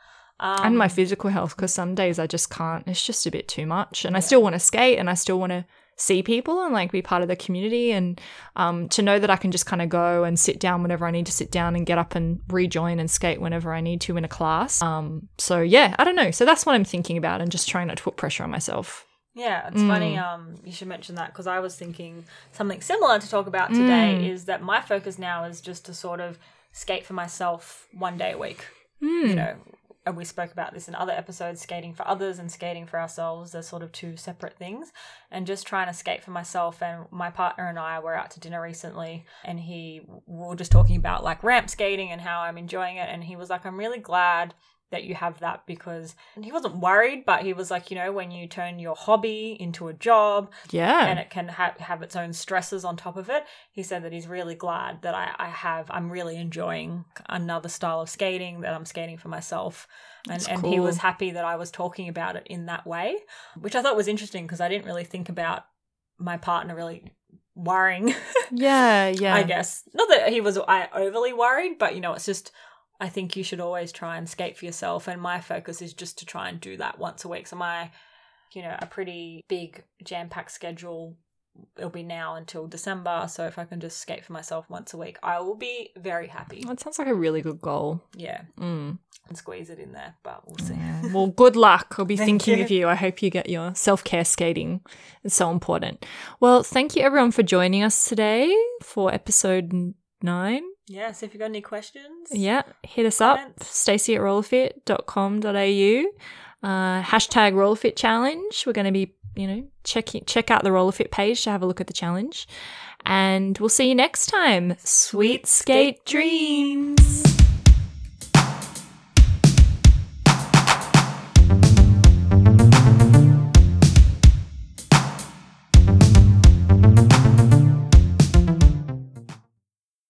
Um, and my physical health because some days I just can't. It's just a bit too much. And I still want to skate and I still want to see people and like be part of the community and um, to know that I can just kind of go and sit down whenever I need to sit down and get up and rejoin and skate whenever I need to in a class. Um, so yeah, I don't know. So that's what I'm thinking about and just trying not to put pressure on myself. Yeah, it's Mm. funny. Um, you should mention that because I was thinking something similar to talk about today. Mm. Is that my focus now is just to sort of skate for myself one day a week. Mm. You know, and we spoke about this in other episodes. Skating for others and skating for ourselves are sort of two separate things. And just trying to skate for myself. And my partner and I were out to dinner recently, and he we were just talking about like ramp skating and how I'm enjoying it. And he was like, "I'm really glad." That you have that because he wasn't worried, but he was like, you know, when you turn your hobby into a job Yeah. and it can ha- have its own stresses on top of it, he said that he's really glad that I, I have, I'm really enjoying another style of skating, that I'm skating for myself. And, That's and he was happy that I was talking about it in that way, which I thought was interesting because I didn't really think about my partner really worrying yeah. Yeah. I guess. Not that he was I overly worried, but you know, it's just I think you should always try and skate for yourself and my focus is just to try and do that once a week. So my you know, a pretty big jam packed schedule it'll be now until December. So if I can just skate for myself once a week, I will be very happy. That sounds like a really good goal. Yeah. Mm. And squeeze it in there, but we'll see. well, good luck. I'll be thinking you. of you. I hope you get your self care skating. It's so important. Well, thank you everyone for joining us today for episode nine. Yeah, so if you've got any questions, Yeah, hit us up, Comments. stacey at rollerfit.com.au. Uh, hashtag rollerfit challenge. We're going to be, you know, checking check out the rollerfit page to have a look at the challenge. And we'll see you next time. Sweet skate dreams.